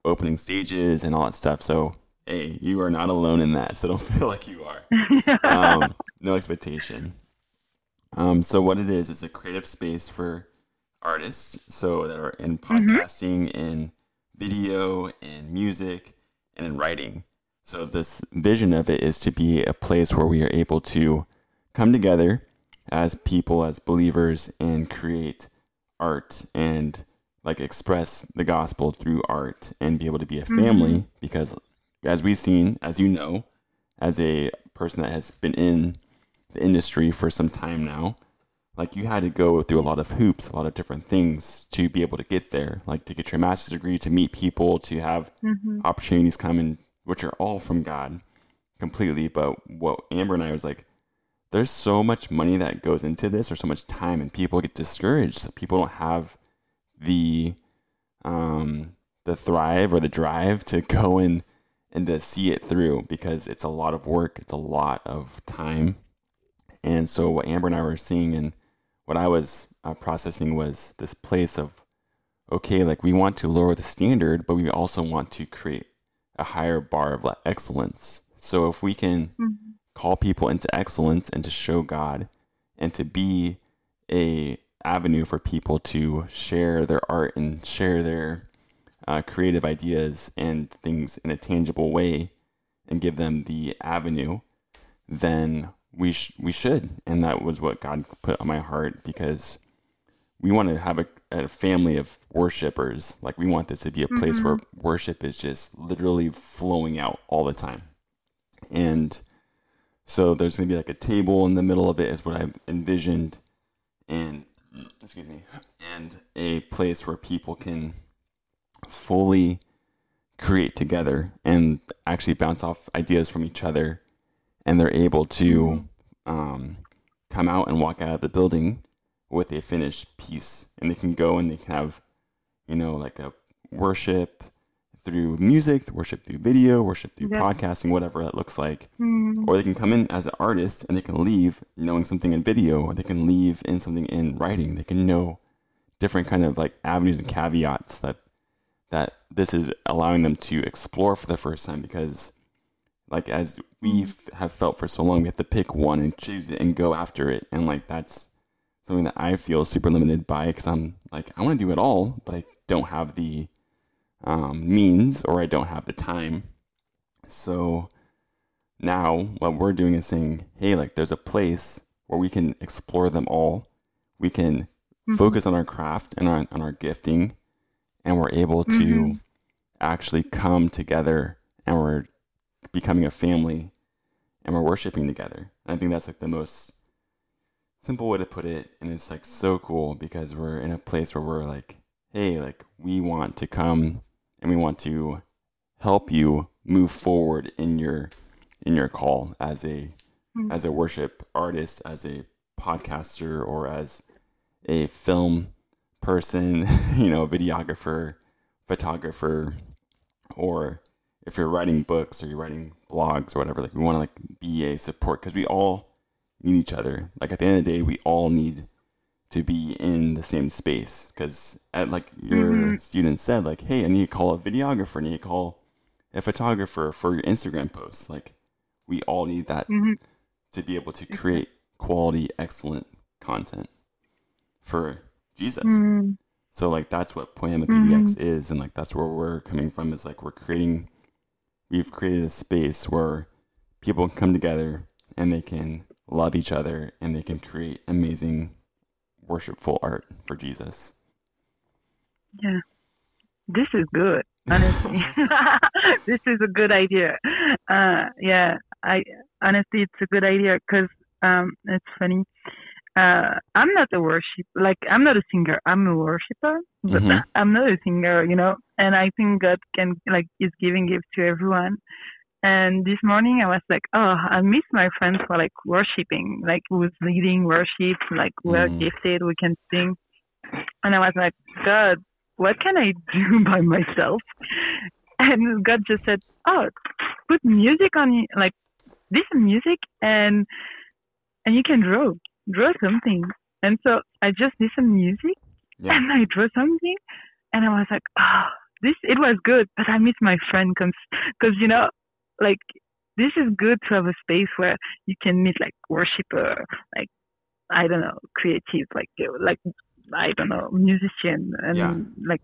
Speaker 1: opening stages and all that stuff. So, hey, you are not alone in that. So don't [LAUGHS] feel like you are. Um, [LAUGHS] no expectation. Um, so what it is, it's a creative space for artists. So that are in podcasting, in video, in music, and in writing. So this vision of it is to be a place where we are able to come together as people, as believers, and create art and like express the gospel through art and be able to be a mm-hmm. family because as we've seen, as you know, as a person that has been in the industry for some time now, like you had to go through a lot of hoops, a lot of different things to be able to get there, like to get your master's degree, to meet people, to have mm-hmm. opportunities come in, which are all from God completely. But what Amber and I was like, there's so much money that goes into this, or so much time, and people get discouraged. People don't have the um the thrive or the drive to [LAUGHS] go and and to see it through because it's a lot of work it's a lot of time and so what amber and i were seeing and what i was uh, processing was this place of okay like we want to lower the standard but we also want to create a higher bar of excellence so if we can call people into excellence and to show god and to be a avenue for people to share their art and share their uh, creative ideas and things in a tangible way and give them the avenue, then we sh- we should. And that was what God put on my heart because we want to have a, a family of worshipers. Like we want this to be a place where worship is just literally flowing out all the time. And so there's gonna be like a table in the middle of it is what I've envisioned and excuse me and a place where people can fully create together and actually bounce off ideas from each other. And they're able to um, come out and walk out of the building with a finished piece. And they can go and they can have you know like a worship through music worship through video worship through
Speaker 2: Yeah.
Speaker 1: podcasting whatever that looks like.
Speaker 2: Mm,
Speaker 1: or they can come in as an artist and they can leave knowing something in video or they can leave in something in writing. They can know different kind of like avenues and caveats that that this is allowing them to explore for the first time because like as we have felt for so long we have to pick one and choose it and go after it. And like that's something that i feel super limited by because i'm like i want to do it all but i don't have the um, means or i don't have the time. So now what we're doing is saying hey like there's a place where we can explore them all. We can focus on our craft and on, on our gifting and we're able to
Speaker 2: Mhm.
Speaker 1: actually come together and we're becoming a family and we're worshiping together. And i think that's like the most simple way to put it and it's like so cool because we're in a place where we're like hey like we want to come and we want to help you move forward in your in your call as a
Speaker 2: Mm.
Speaker 1: as a worship artist as a podcaster or as a film person [LAUGHS] you know videographer photographer or if you're writing books or you're writing blogs or whatever like we want to like be a support because we all need each other like at the end of the day we all need to be in the same space because like your
Speaker 2: Mhm.
Speaker 1: student said like hey i need to call a videographer i need to call a photographer for your instagram posts like we all need that
Speaker 2: mhm.
Speaker 1: to be able to create quality excellent content for jesus
Speaker 2: Mm,
Speaker 1: so like that's what Poiema PDX is, and like that's where we're coming from. Is like we're creating, we've created a space where people come together and they can love each other and they can create amazing, worshipful art for Jesus.
Speaker 2: yeah. This is good, honestly. [LAUGHS] [LAUGHS] this is a good idea. Uh, yeah, I honestly, it's a good idea because um, it's funny. Uh, I'm not a worship, like I'm not a singer. I'm a worshiper, but
Speaker 1: Mhm. [LAUGHS]
Speaker 2: I'm not a singer, you know. And I think God can like is giving gifts to everyone. And this morning I was like, oh, I miss my friends for like worshiping, like who's leading worship, like we're
Speaker 1: Mhm.
Speaker 2: gifted, we can sing. And I was like, God, what can I [LAUGHS] do by myself? and God just said, "Oh, put music on you, like listen music, and and you can draw, draw something." And so I just listened music,
Speaker 1: Yeah.
Speaker 2: and I drew something, and I was like, "Oh, this it was good," but I miss my friend because, because you know, like this is good to have a space where you can meet like worshiper, like I don't know, creative, like like I don't know, musician, and
Speaker 1: Yeah.
Speaker 2: like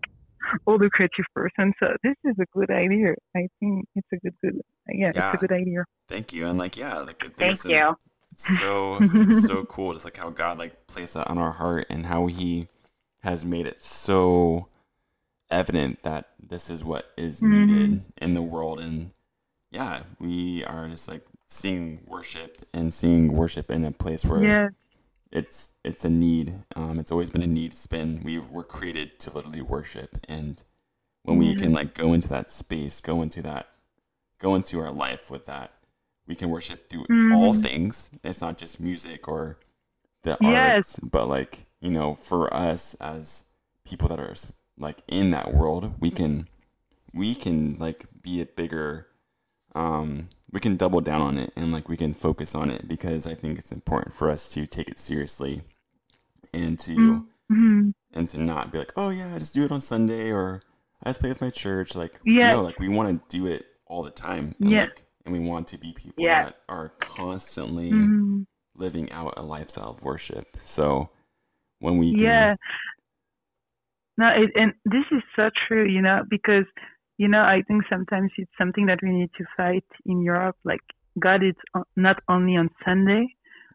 Speaker 2: all the creative person. So this is a good idea. I think it's a good, good, yeah,
Speaker 1: Yeah.
Speaker 2: it's a good idea.
Speaker 1: Thank you. And like, yeah, like
Speaker 3: Thank
Speaker 1: it's a-
Speaker 3: you.
Speaker 1: it's so it's so [LAUGHS] cool just like how god like placed that on our heart and how he has made it so evident that this is what is
Speaker 2: Mhm.
Speaker 1: needed in the world and yeah we are just like seeing worship and seeing worship in a place where
Speaker 2: Yeah,
Speaker 1: it's it's a need um it's always been a need it's been we were created to literally worship and when we
Speaker 2: Mhm.
Speaker 1: can like go into that space go into that go into our life with that we can worship through all
Speaker 2: Mhm.
Speaker 1: things it's not just music or the
Speaker 2: Yes.
Speaker 1: arts but like you know for us as people that are like in that world we can we can like be a bigger um we can double down on it and like we can focus on it because I think it's important for us to take it seriously and to
Speaker 2: hmm
Speaker 1: and to not be like, oh yeah, I just do it on Sunday or I just play with my church. Like
Speaker 2: Yeah.
Speaker 1: no, like we want to do it all the time. And
Speaker 2: Yeah.
Speaker 1: like and we want to be people
Speaker 3: Yeah.
Speaker 1: that are constantly
Speaker 2: hmm
Speaker 1: living out a lifestyle of worship. So when we can,
Speaker 2: yeah. No, it, and this is so true, you know, because you know I think sometimes it's something that we need to fight in Europe. Like God is not only on Sunday.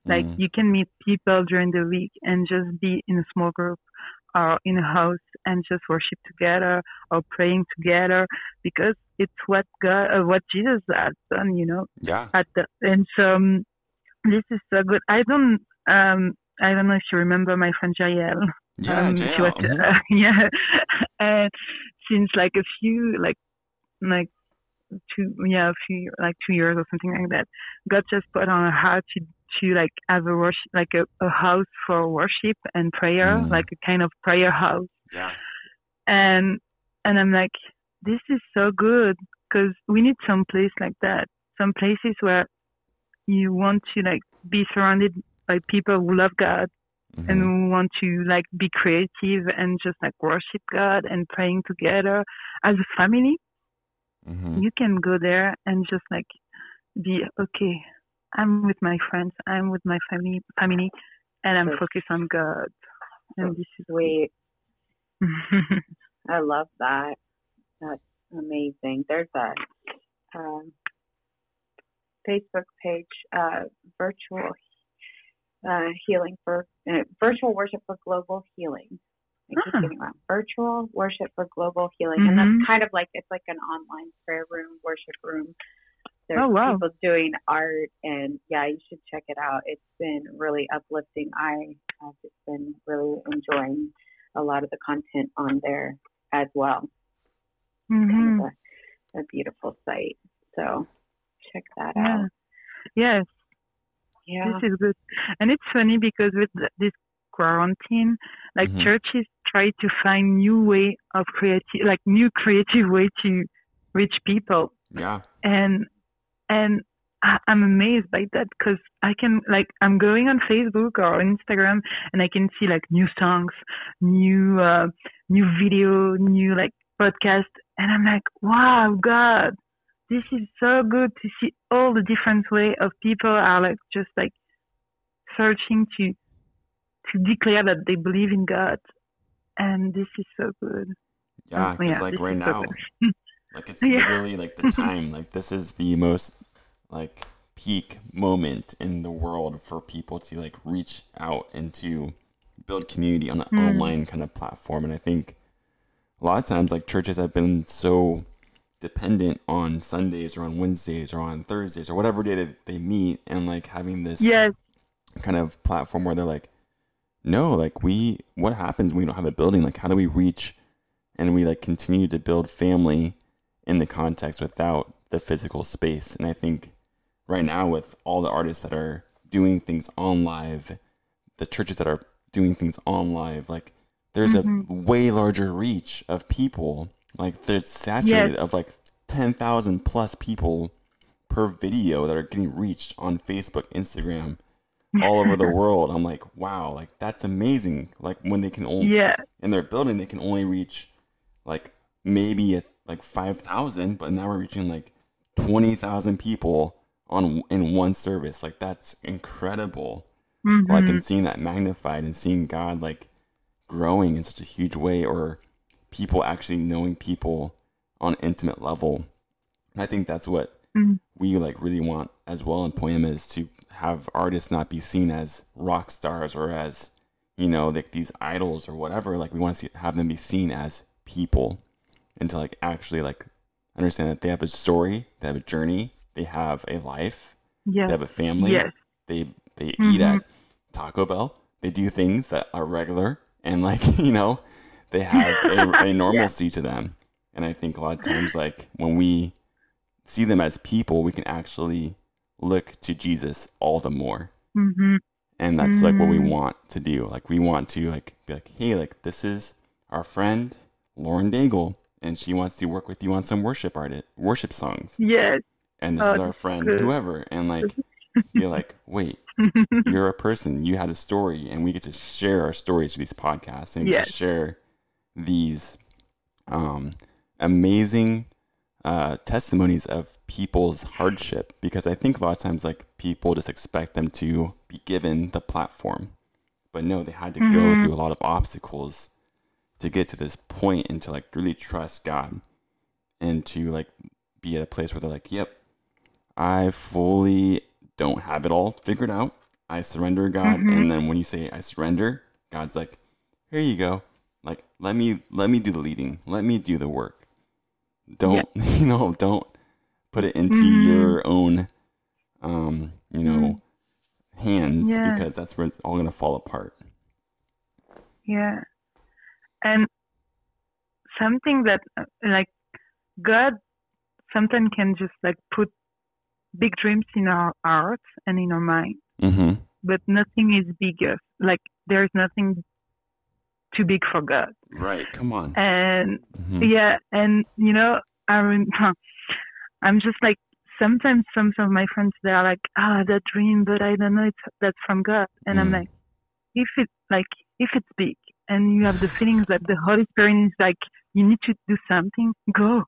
Speaker 2: Like
Speaker 1: Mhm.
Speaker 2: you can meet people during the week and just be in a small group or in a house and just worship together or praying together because it's what God, uh, what Jesus has done, you know.
Speaker 1: yeah,
Speaker 2: At the, and so um, this is so good. I don't, um, I don't know if you remember my friend Jael.
Speaker 1: yeah,
Speaker 2: Um, she was,
Speaker 1: mhm.
Speaker 2: uh, [LAUGHS] yeah, and since like a few like like two yeah a few like two years or something like that, God just put on her heart to to like have a worship like a, a house for worship and prayer,
Speaker 1: Mm.
Speaker 2: like a kind of prayer house,
Speaker 1: yeah,
Speaker 2: and and I'm like this is so good because we need some place like that, some places where you want to like be surrounded by people who love God
Speaker 1: mhm.
Speaker 2: and who want to like be creative and just like worship God and praying together as a family,
Speaker 1: Mhm.
Speaker 2: you can go there and just like be okay. I'm with my friends, I'm with my family, family, and I'm focused on God. And this is
Speaker 3: Sweet. I love that. That's amazing. There's a um, Facebook page, uh, virtual uh, healing for uh, virtual worship for global healing. I keep
Speaker 2: Ah.
Speaker 3: getting wrong. Virtual worship for global healing, and
Speaker 2: Mhm.
Speaker 3: that's kind of like it's like an online prayer room, worship room. There's
Speaker 2: Oh, wow.
Speaker 3: people doing art, and yeah, you should check it out. It's been really uplifting. I have just been really enjoying a lot of the content on there as well
Speaker 2: Mhm.
Speaker 3: kind of a, a beautiful site. So check that
Speaker 2: Yeah.
Speaker 3: out.
Speaker 2: Yes,
Speaker 3: Yeah.
Speaker 2: this is good. And it's funny because with this quarantine, like
Speaker 1: Mhm.
Speaker 2: churches try to find new way of creative, like new creative way to reach people.
Speaker 1: yeah,
Speaker 2: and and I- I'm amazed by that because I can like I'm going on Facebook or Instagram and I can see like new songs, new uh, new video, new like podcast, and I'm like, wow, God, this is so good to see all the different way of people are like just like searching to to declare that they believe in God, and this is so good.
Speaker 1: yeah. Because
Speaker 2: yeah,
Speaker 1: like right
Speaker 2: is so
Speaker 1: now, [LAUGHS] like it's
Speaker 2: Yeah.
Speaker 1: literally like the [LAUGHS] time. like this is the most like peak moment in the world for people to like reach out and to build community on an
Speaker 2: Mm.
Speaker 1: online kind of platform. And I think a lot of times like churches have been so dependent on Sundays or on Wednesdays or on Thursdays or whatever day that they meet and like having this
Speaker 2: yes,
Speaker 1: kind of platform where they're like, no, like we, what happens when we don't have a building? Like, how do we reach and we like continue to build family in the context without the physical space? And I think right now, with all the artists that are doing things on live, the churches that are doing things on live, like there's
Speaker 2: Mhm.
Speaker 1: a way larger reach of people. Like, they're saturated of like 10,000 plus people per video that are getting reached on Facebook, Instagram, all over the [LAUGHS] world. I'm like, wow, like that's amazing. Like when they can only
Speaker 2: yeah.
Speaker 1: in their building they can only reach like maybe at like 5,000, but now we're reaching like 20,000 people on in one service. Like that's incredible.
Speaker 2: Mhm.
Speaker 1: Like and seeing that magnified and seeing God like growing in such a huge way or people actually knowing people on an intimate level. And I think that's what
Speaker 2: Mhm.
Speaker 1: we like really want as well in Poiema is to have artists not be seen as rock stars or as you know like these idols or whatever like we want to see, have them be seen as people and to like actually like understand that they have a story they have a journey they have a life
Speaker 2: Yes.
Speaker 1: they have a family
Speaker 2: Yes.
Speaker 1: they they eat
Speaker 2: Mhm.
Speaker 1: at Taco Bell. They do things that are regular and like [LAUGHS] you know they have a, [LAUGHS] a normalcy to them. And I think a lot of times like when we see them as people, we can actually look to Jesus all the more.
Speaker 2: Mhm.
Speaker 1: And that's like what we
Speaker 2: Mm.
Speaker 1: want to do. Like we want to like be like, hey, like this is our friend Lauren Daigle, and she wants to work with you on some worship art worship songs.
Speaker 2: Yes.
Speaker 1: And this
Speaker 2: Oh,
Speaker 1: is our friend
Speaker 2: good.
Speaker 1: whoever. And like [LAUGHS] be like, wait, [LAUGHS] you're a person you had a story and we get to share our stories through these podcasts and we get
Speaker 2: Yes.
Speaker 1: to share these um, amazing uh, testimonies of people's hardship because i think a lot of times like people just expect them to be given the platform but no they had to go
Speaker 2: Mhm.
Speaker 1: through a lot of obstacles to get to this point and to like really trust god and to like be at a place where they're like yep i fully don't have it all figured out i surrender god
Speaker 2: Mhm.
Speaker 1: and then when you say i surrender god's like here you go like let me let me do the leading let me do the work don't [LAUGHS] you know don't put it into
Speaker 2: Mhm.
Speaker 1: your own um you know hands
Speaker 2: Yeah.
Speaker 1: because that's where it's all going to fall apart
Speaker 2: Yeah. And something that, like, God sometimes can just, like, put big dreams in our hearts and in our mind,
Speaker 1: mm-hmm
Speaker 2: but nothing is bigger. Like, there is nothing too big for God.
Speaker 1: right come on
Speaker 2: And,
Speaker 1: Mhm.
Speaker 2: yeah, and, you know, I rem- [LAUGHS] I'm just like, sometimes some of my friends, they're like, ah, that dream, but I don't know it's that's from God. And I'm
Speaker 1: Mm.
Speaker 2: like, if it, like, if it's big and you have the feelings that the Holy Spirit is like, you need to do something, go.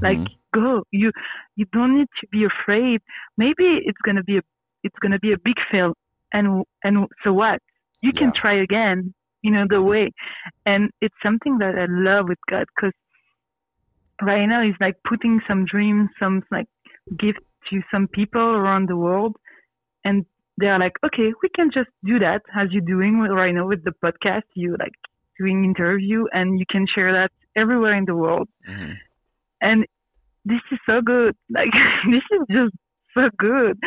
Speaker 2: Like,
Speaker 1: Mhm.
Speaker 2: go. You, you don't need to be afraid. Maybe it's going to be a, it's going to be a big fail. And, and so what? You can
Speaker 1: Yeah.
Speaker 2: try again, you know, the way. And it's something that I love with God because right now he's like putting some dreams, some like gift to some people around the world. And they're like, okay, we can just do that as you're doing with- right now with the podcast. You like doing interview and you can share that everywhere in the world.
Speaker 1: Mhm.
Speaker 2: And this is so good. [LAUGHS] Like this is just so good.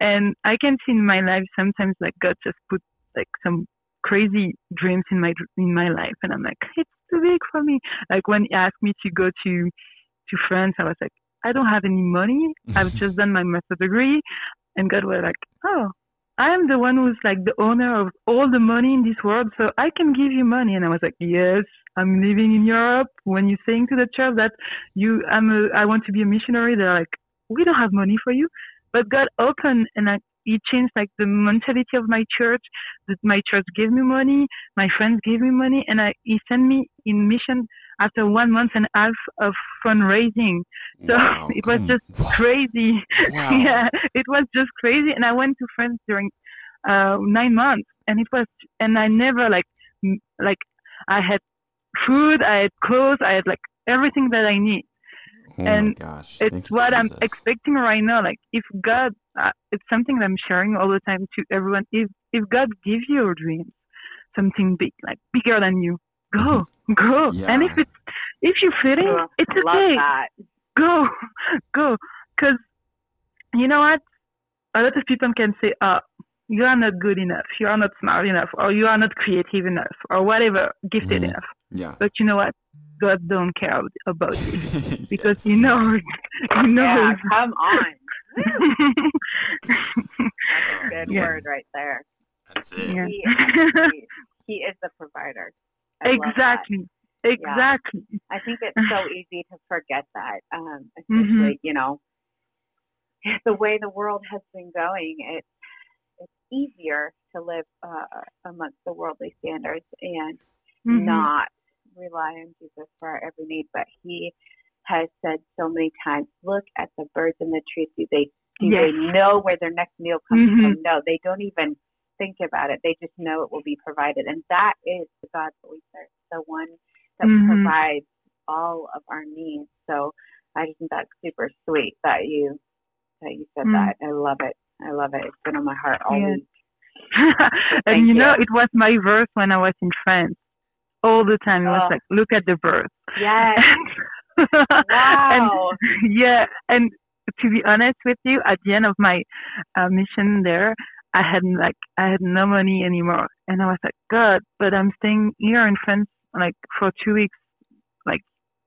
Speaker 2: And I can see in my life sometimes like God just put like some crazy dreams in my in my life, and I'm like, it's too big for me. Like when he asked me to go to to France, I was like, I don't have any money. I've [LAUGHS] just done my master degree, and God was like, oh. I'm the one who's like the owner of all the money in this world, so I can give you money. And I was like, yes, I'm living in Europe. When you're saying to the church that you, I'm a, I want to be a missionary, they're like, we don't have money for you. But God opened and I, He changed like the mentality of my church. That my church gave me money, my friends gave me money, and I, He sent me in mission after one month and a half of fundraising. So
Speaker 1: Wow, [LAUGHS]
Speaker 2: it was just
Speaker 1: what?
Speaker 2: crazy. [LAUGHS]
Speaker 1: Wow.
Speaker 2: yeah, it was just crazy. And I went to France during uh, nine months, and it was, and I never like, like, I had food, I had clothes, I had like everything that I need.
Speaker 1: Oh
Speaker 2: and
Speaker 1: gosh.
Speaker 2: It's
Speaker 1: you,
Speaker 2: what I'm expecting right now. Like, if God, uh, it's something that I'm sharing all the time to everyone. If if God gives you a dream, something big, like bigger than you, go, go. And if
Speaker 1: Mm-hmm.
Speaker 2: It's if you're fitting,
Speaker 3: Ugh,
Speaker 2: it's
Speaker 3: love
Speaker 2: okay
Speaker 3: that.
Speaker 2: go, [LAUGHS] go. Because you know what? A lot of people can say, oh, you are not good enough, you are not smart enough, or you are not creative enough, or whatever, gifted
Speaker 1: Mhm.
Speaker 2: enough.
Speaker 1: Yeah.
Speaker 2: But you know what? God don't care about you [LAUGHS] because
Speaker 1: Yes,
Speaker 2: He
Speaker 1: come
Speaker 2: knows. [LAUGHS]
Speaker 1: on.
Speaker 2: He
Speaker 3: Yeah, come on. That's a good
Speaker 2: Yeah.
Speaker 3: word right there.
Speaker 1: That's it.
Speaker 2: Yeah.
Speaker 3: He, he, [LAUGHS] he is the provider. I
Speaker 2: exactly. Exactly.
Speaker 3: Yeah. I think it's so [LAUGHS] easy to forget that, um, especially mm-hmm. you know the way the world has been going. It's it's easier to live uh, amongst the worldly standards and mm-hmm. not rely on Jesus for our every need. But He has said so many times, "Look at the birds and the trees. Do they do yes. they know where their next meal comes mm-hmm. from? No, they don't even think about it. They just know it will be provided, and that is the God that we serve, the one that mm-hmm. provides all of our needs. So I just think that's super sweet that you that you said mm-hmm. that. I love it. I love it. It's been on my heart all yeah. week. [LAUGHS]
Speaker 2: and you, you know, it was my verse when I was in France. All the time, it was oh. like, "Look at the birds."
Speaker 3: Yes. [LAUGHS]
Speaker 2: wow. And, yeah, and to be honest with you, at the end of my uh, mission there, I had like I had no money anymore, and I was like, God, but I'm staying here in France like for two weeks, like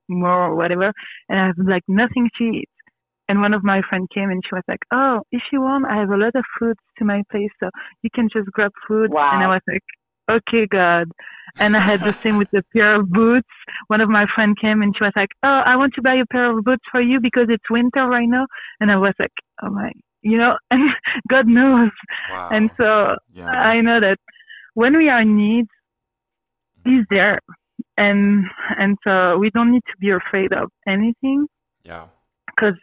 Speaker 2: more or whatever, and I have like nothing to eat. And one of my friends came and she was like, "Oh, if you want, I have a lot of food to my place, so you can just grab food."
Speaker 3: Wow.
Speaker 2: And I was like, "Okay, God." And I had the same with the pair of boots. One of my friends came and she was like, "Oh, I want to buy a pair of boots for you because it's winter right now." And I was like, "Oh my, you know," and [LAUGHS] God knows. Wow. And so yeah. I know that when we are in need, mm-hmm. He's there, and and so we don't need to be afraid of anything.
Speaker 1: Yeah.
Speaker 2: Because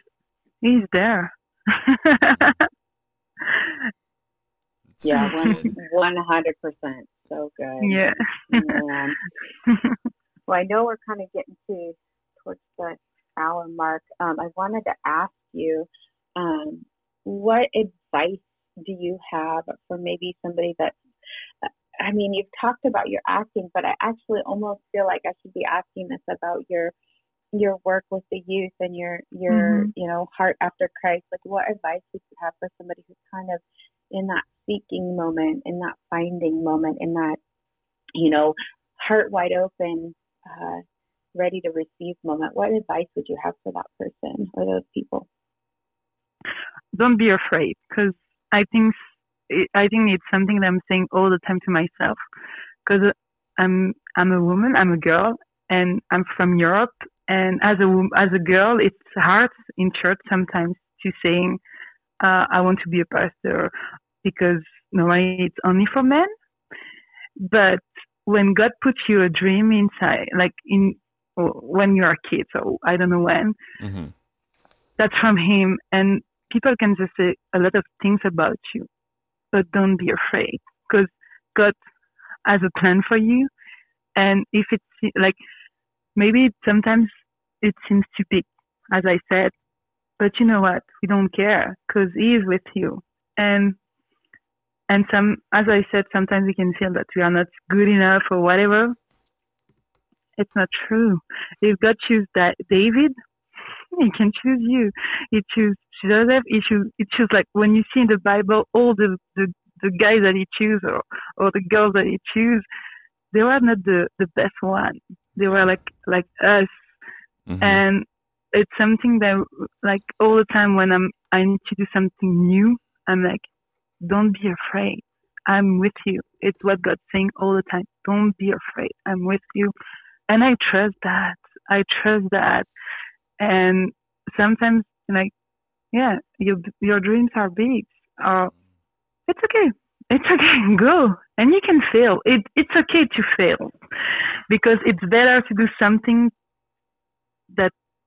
Speaker 2: He's there. Mm-hmm. [LAUGHS]
Speaker 3: yeah, [LAUGHS] one hundred percent. So good.
Speaker 2: Yeah. [LAUGHS]
Speaker 3: well, I know we're kind of getting to towards the hour mark. Um, I wanted to ask you, um, what advice do you have for maybe somebody that? I mean, you've talked about your acting, but I actually almost feel like I should be asking this about your your work with the youth and your your mm-hmm. you know heart after Christ. Like, what advice would you have for somebody who's kind of in that seeking moment, in that finding moment, in that you know heart wide open, uh, ready to receive moment? What advice would you have for that person or those people?
Speaker 2: Don't be afraid, because I think I think it's something that I'm saying all the time to myself, because I'm I'm a woman, I'm a girl, and I'm from Europe, and as a as a girl, it's hard in church sometimes to saying, uh, "I want to be a pastor," because normally it's only for men. But when God puts you a dream inside, like in when you're a kid, so I don't know when, mm-hmm. that's from Him, and people can just say a lot of things about you, but don't be afraid, because God has a plan for you, and if it's like maybe sometimes it seems big, as I said, but you know what? We don't care because He is with you. And and some, as I said, sometimes we can feel that we are not good enough or whatever. It's not true. If God choose that David, [LAUGHS] He can choose you. He choose Joseph. He choose. He choose like when you see in the Bible all the the the guys that He choose or or the girls that He choose, they were not the the best one. They were like like us Mm-hmm. And it's something that like all the time when I'm, I need to do something new, I'm like, don't be afraid. I'm with you. It's what God's saying all the time. Don't be afraid. I'm with you. And I trust that. I trust that. And sometimes like, yeah, your, your dreams are big or it's okay. It's [LAUGHS] okay. Go. And you can fail. It, it's okay to fail because it's better to do something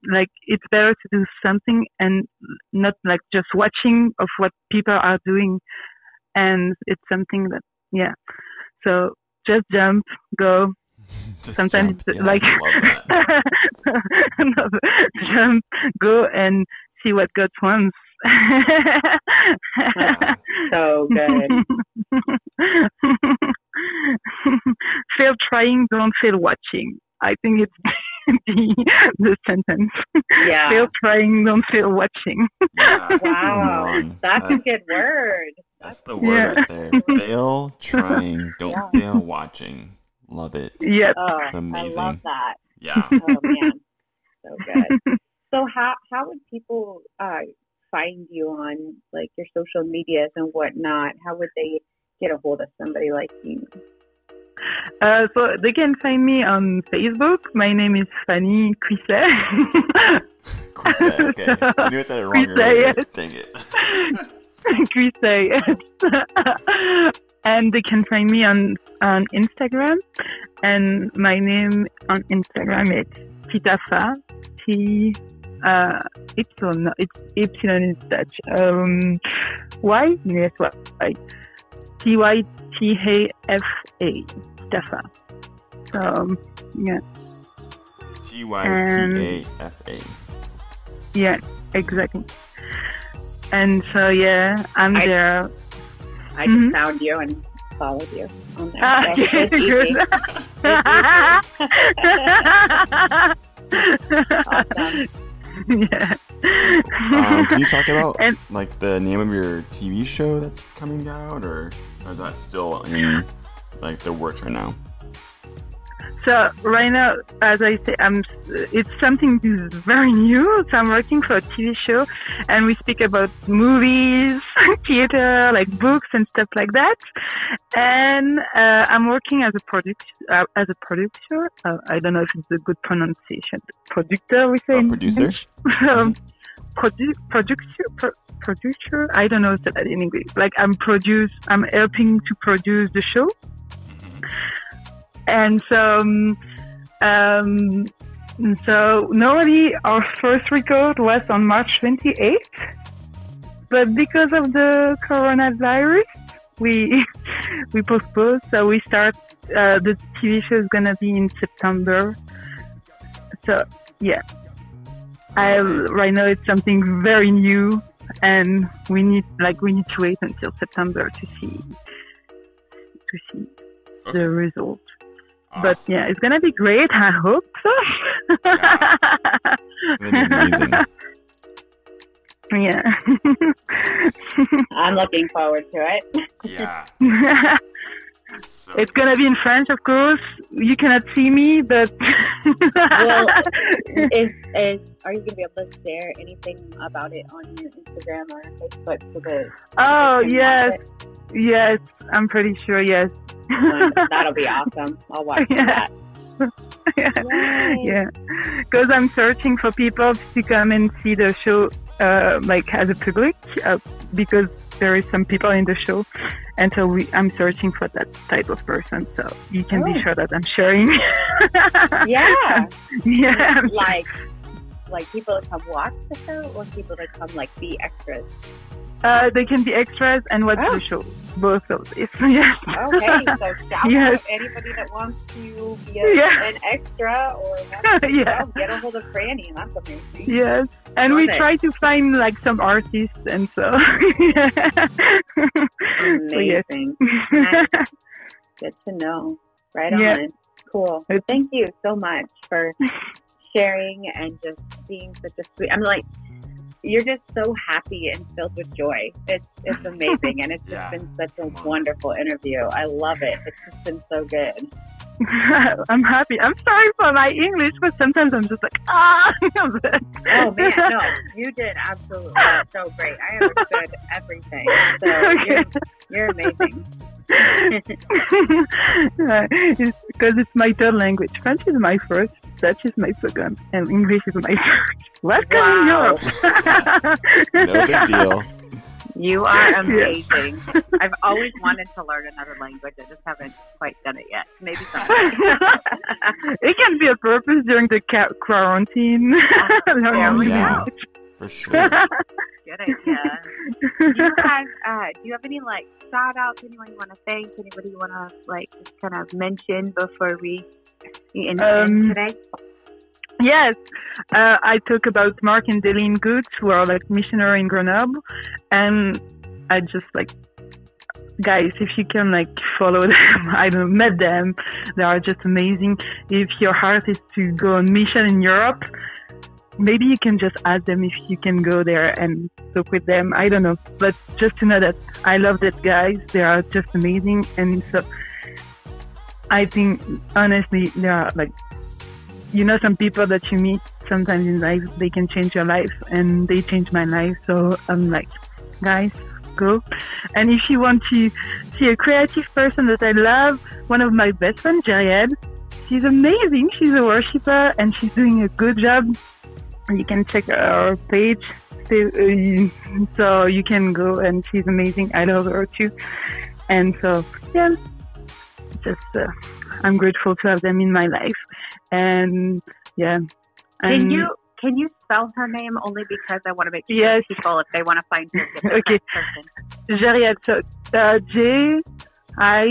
Speaker 2: like it's better to do something and not like just watching of what people are doing. And it's something that yeah. So just jump go. [LAUGHS]
Speaker 1: Just sometimes jump. Yeah, like [LAUGHS]
Speaker 2: jump go and see what god wants. [LAUGHS]
Speaker 3: Oh, so good.
Speaker 2: Fail trying don't fail watching. I think it's [LAUGHS] the, the sentence.
Speaker 3: Yeah.
Speaker 2: Fail trying, don't fail watching.
Speaker 3: Yeah. wow. That's a good word.
Speaker 1: That's the word yeah. right there. [LAUGHS] fail trying, don't yeah. fail watching. Love it.
Speaker 2: Yeah.
Speaker 3: Oh,
Speaker 1: it's amazing. I
Speaker 3: love that.
Speaker 1: Yeah.
Speaker 3: oh man. So good. [LAUGHS] so how how would people uh, find you on like your social medias and whatnot? How would they get a hold of somebody like you?
Speaker 2: Uh, so they can find me on Facebook. My name is Fanny Cuisset.
Speaker 1: Cuisset, [LAUGHS] okay. [LAUGHS] I knew I said it wrong earlier.
Speaker 2: yes.
Speaker 1: Dang it. [LAUGHS]
Speaker 2: Cuisset, yes. and they can find me on on Instagram. And my name on Instagram is Tytafa. T uh, Epsilon. No, it's Epsilon is Dutch. Um, y yes, y. T y t a f a. Tytafa. So um, yeah.
Speaker 1: T Y T A F A.
Speaker 2: Yeah, exactly. And so yeah, I'm
Speaker 3: I-
Speaker 2: there.
Speaker 3: I just
Speaker 2: Mhm.
Speaker 3: found you and followed you on there.
Speaker 2: Ah,
Speaker 3: So
Speaker 2: okay,
Speaker 3: it's. Awesome.
Speaker 2: yeah.
Speaker 1: Um, can you talk [LAUGHS] about
Speaker 2: And-
Speaker 1: like the name of your TV show that's coming out, or is that still in like the works right now?
Speaker 2: So right now, as I say, I'm. It's something very new. So I'm working for a TV show, and we speak about movies, [LAUGHS] theater, like books and stuff like that. And uh, I'm working as a product uh, as a producer. Uh, I don't know if it's a good pronunciation. Producer, we say.
Speaker 1: A producer? [LAUGHS]
Speaker 2: Um, produ- producer, pro- producer. I don't know that in English. Like I'm produce. I'm helping to produce the show and so um, um, so normally our first record was on March 28th, but because of the coronavirus, we [LAUGHS] we postponed. So we start uh, the TV show is gonna be in September. So yeah, I right now it's something very new, and we need like we need to wait until September to see to see the result. But yeah, it's gonna be great. I hope so.
Speaker 1: Be amazing. [LAUGHS]
Speaker 2: yeah.
Speaker 3: I'm looking forward to it.
Speaker 1: Yeah. [LAUGHS] So
Speaker 2: it's gonna be in French, of course. You cannot see me, but
Speaker 3: Well, [LAUGHS] is, is are you gonna be able to share anything about it on your Instagram or Facebook so that
Speaker 2: oh yes, yes, I'm pretty sure. Yes.
Speaker 3: it? [LAUGHS] That'll be awesome. I'll watch
Speaker 2: Yeah.
Speaker 3: that.
Speaker 2: yeah.
Speaker 3: Yay.
Speaker 2: yeah because i'm searching for people to come and see the show uh, like as a public uh, because there is some people in the show and so we, i'm searching for that type of person so you can
Speaker 3: Oh.
Speaker 2: be sure that i'm sharing [LAUGHS]
Speaker 3: Yeah. [LAUGHS]
Speaker 2: yeah
Speaker 3: like like people to come watch the show or people to come like be extras.
Speaker 2: Uh, they can be extras and watch
Speaker 3: Oh.
Speaker 2: the show both of this [LAUGHS] yes
Speaker 3: Okay, so shout
Speaker 2: Yes.
Speaker 3: out anybody that wants to be a,
Speaker 2: Yeah.
Speaker 3: an extra or [LAUGHS] oh, get a hold of Franny. That's amazing.
Speaker 2: Yes, and we
Speaker 3: it.
Speaker 2: try to find like some artists, and so. [LAUGHS] yes.
Speaker 3: Amazing. Nice. Good to know. Right
Speaker 2: Yeah.
Speaker 3: on. Cool. Thank you so much for sharing and just being such a sweet. I'm like, you're just so happy and filled with joy. It's it's amazing, and it's just [LAUGHS]
Speaker 1: Yeah.
Speaker 3: been such a wonderful interview. I love it. It's just been so good. [LAUGHS]
Speaker 2: I'm happy. I'm sorry for my English, but sometimes I'm just like ah. [LAUGHS]
Speaker 3: Oh man, no, [LAUGHS] you did absolutely so great. I understood everything. So you're, you're amazing.
Speaker 2: because it's my third language. French is my first, Dutch is my second, and English is my third. Welcome in
Speaker 3: Wow.
Speaker 2: Europe.
Speaker 1: no big deal.
Speaker 3: You [LAUGHS] are
Speaker 2: Yes.
Speaker 3: amazing. I've always wanted to learn another language. I just haven't quite done it yet. Maybe someday. [LAUGHS]
Speaker 2: it can be a purpose during the ca- quarantine. Learning
Speaker 1: Oh, [LAUGHS] yeah. For sure.
Speaker 3: Good idea. Do you have uh, do you have any like shout outs? Anyone you want to thank? Anybody you want to like just kind of mention before we we end
Speaker 2: Um,
Speaker 3: today?
Speaker 2: Yes, uh, I talk about Mark and Deline Goods, who are like missionary in Grenoble, and I just like, guys, if you can like follow them, [LAUGHS] I don't know, met them, they are just amazing. If your heart is to go on mission in Europe, maybe you can just ask them if you can go there and talk with them. I don't know, but just to know that I love that guys, they are just amazing, and so I think honestly they are like you know some people that you meet sometimes in life they can change your life and they changed my life so i'm like guys go. And if you want to see a creative person that I love, one of my best friends, Jeriad, she's amazing. She's a worshiper and she's doing a good job. You can check our page. So you can go and she's amazing. I love her too. And so, yeah, just, uh, I'm grateful to have them in my life. And yeah.
Speaker 3: Can
Speaker 2: And-
Speaker 3: you can you spell her name only because I want to make sure
Speaker 2: Yes.
Speaker 3: people if they want to find her [LAUGHS]
Speaker 2: Okay.
Speaker 3: right person.
Speaker 2: Jariad, so uh, J I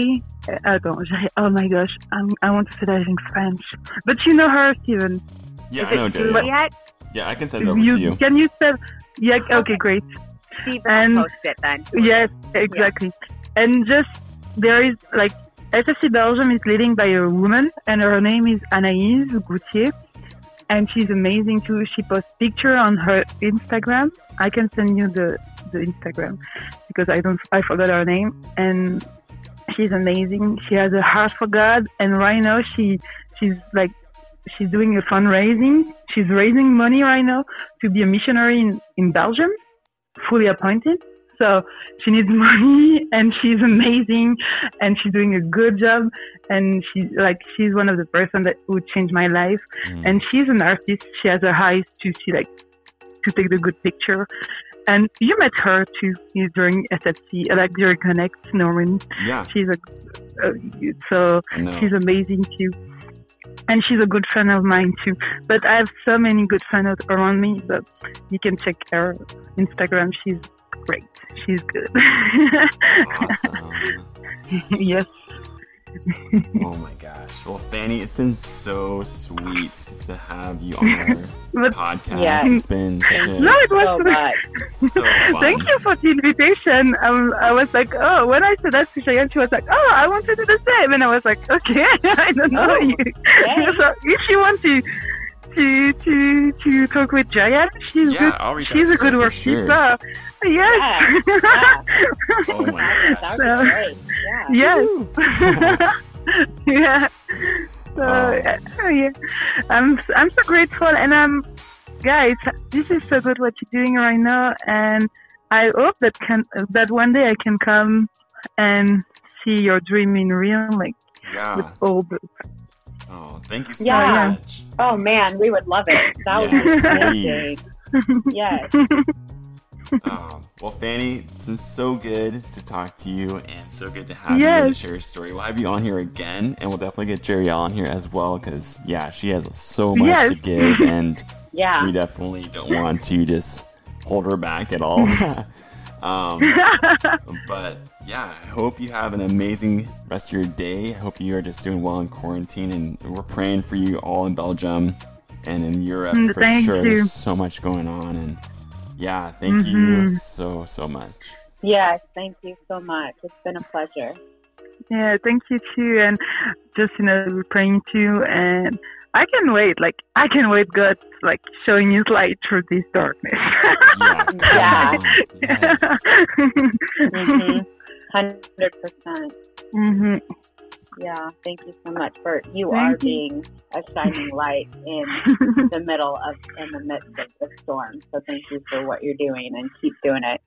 Speaker 2: uh, attends, oh my gosh, I'm, I want to say that in French, but you know her, Steven.
Speaker 1: Yeah,
Speaker 3: Is
Speaker 1: I know,
Speaker 3: it
Speaker 1: Jerry.
Speaker 3: Juliet?
Speaker 1: Yeah, I can send it over to you.
Speaker 2: Can you spell? Yeah, okay, great.
Speaker 3: Steven
Speaker 2: And-
Speaker 3: will post it then.
Speaker 2: Yes, exactly. And just there is like SFC Belgium is leading by a woman, and her name is Anaïs Goutier, and she's amazing too. She posts picture on her Instagram. I can send you the the Instagram because I don't I forgot her name, and she's amazing. She has a heart for God, and right now she she's like she's doing a fundraising. She's raising money right now to be a missionary in, in Belgium, fully appointed. So she needs [LAUGHS] money and she's amazing and she's doing a good job and she's like she's one of the person that would change my life.
Speaker 1: Mm.
Speaker 2: and she's an artist. She has her eyes to see like to take the good picture. And you met her too is during SFC like during Connect Norman.
Speaker 1: Yeah,
Speaker 2: she's a uh, so
Speaker 1: know.
Speaker 2: she's amazing too and she's a good friend of mine too. But I have so many good friends around me but you can check her Instagram. She's great. She's good. [LAUGHS]
Speaker 1: Awesome.
Speaker 2: yes
Speaker 1: Oh my gosh. Well, Fanny, it's been so sweet just to have you on our [LAUGHS] podcast.
Speaker 3: Yeah.
Speaker 1: It's been such a
Speaker 2: no it was
Speaker 3: So much.
Speaker 1: so [LAUGHS] fun.
Speaker 2: Thank you for the invitation. Um, I was like, oh, when I said that to Cheyenne, she was like, oh, I want to do the same. And I was like, okay, [LAUGHS] I don't know
Speaker 3: Oh,
Speaker 2: you.
Speaker 3: yay.
Speaker 2: so if you want to to to to talk with Cheyenne, she's
Speaker 1: Yeah,
Speaker 2: good.
Speaker 1: I'll reach
Speaker 2: She's
Speaker 1: out
Speaker 2: a
Speaker 1: to her
Speaker 2: good
Speaker 1: for
Speaker 2: worshiper.
Speaker 1: sure.
Speaker 2: Yes. [LAUGHS]
Speaker 3: Yeah,
Speaker 1: Oh my
Speaker 3: That
Speaker 2: So-
Speaker 3: great. Yeah.
Speaker 2: yes. [LAUGHS] yeah. So
Speaker 1: Wow.
Speaker 2: uh, yeah, I'm I'm so grateful, and I'm guys. This is so good what you're doing right now, and I hope that can that one day I can come and see your dream in real, like
Speaker 1: Yeah.
Speaker 2: with all the
Speaker 1: Oh, thank you so
Speaker 3: Yeah.
Speaker 1: much.
Speaker 3: Oh man, we would love it. That would be
Speaker 1: please.
Speaker 3: amazing. Yes. [LAUGHS]
Speaker 1: Um, well, Fanny, it's been so good to talk to you and so good to have you and
Speaker 2: Yes.
Speaker 1: share your story. We'll have you on here again, and we'll definitely get Jerry on here as well because, yeah, she has so much
Speaker 2: Yes.
Speaker 1: to give, and [LAUGHS]
Speaker 3: Yeah.
Speaker 1: we definitely don't want to just hold her back at all. [LAUGHS] um, but yeah, I hope you have an amazing rest of your day. I hope you are just doing well in quarantine, and we're praying for you all in Belgium and in Europe
Speaker 2: Mm,
Speaker 1: for
Speaker 2: thank
Speaker 1: sure.
Speaker 2: you.
Speaker 1: There's so much going on, and yeah, thank you
Speaker 2: Mhm.
Speaker 1: so so much.
Speaker 3: Yes. Thank you so much. It's been a pleasure.
Speaker 2: yeah. Thank you too, and just you know we're praying too, and I can wait. Like I can wait. God like showing His light through this darkness.
Speaker 1: Yeah, [LAUGHS]
Speaker 3: Yeah.
Speaker 1: come on.
Speaker 3: Mm-hmm. [LAUGHS] Hundred percent.
Speaker 2: hmm
Speaker 3: Yeah. Thank you so much for you
Speaker 2: Thank
Speaker 3: are
Speaker 2: you.
Speaker 3: being a shining light in [LAUGHS] the middle of in the midst of the storm. So thank you for what you're doing and keep doing it.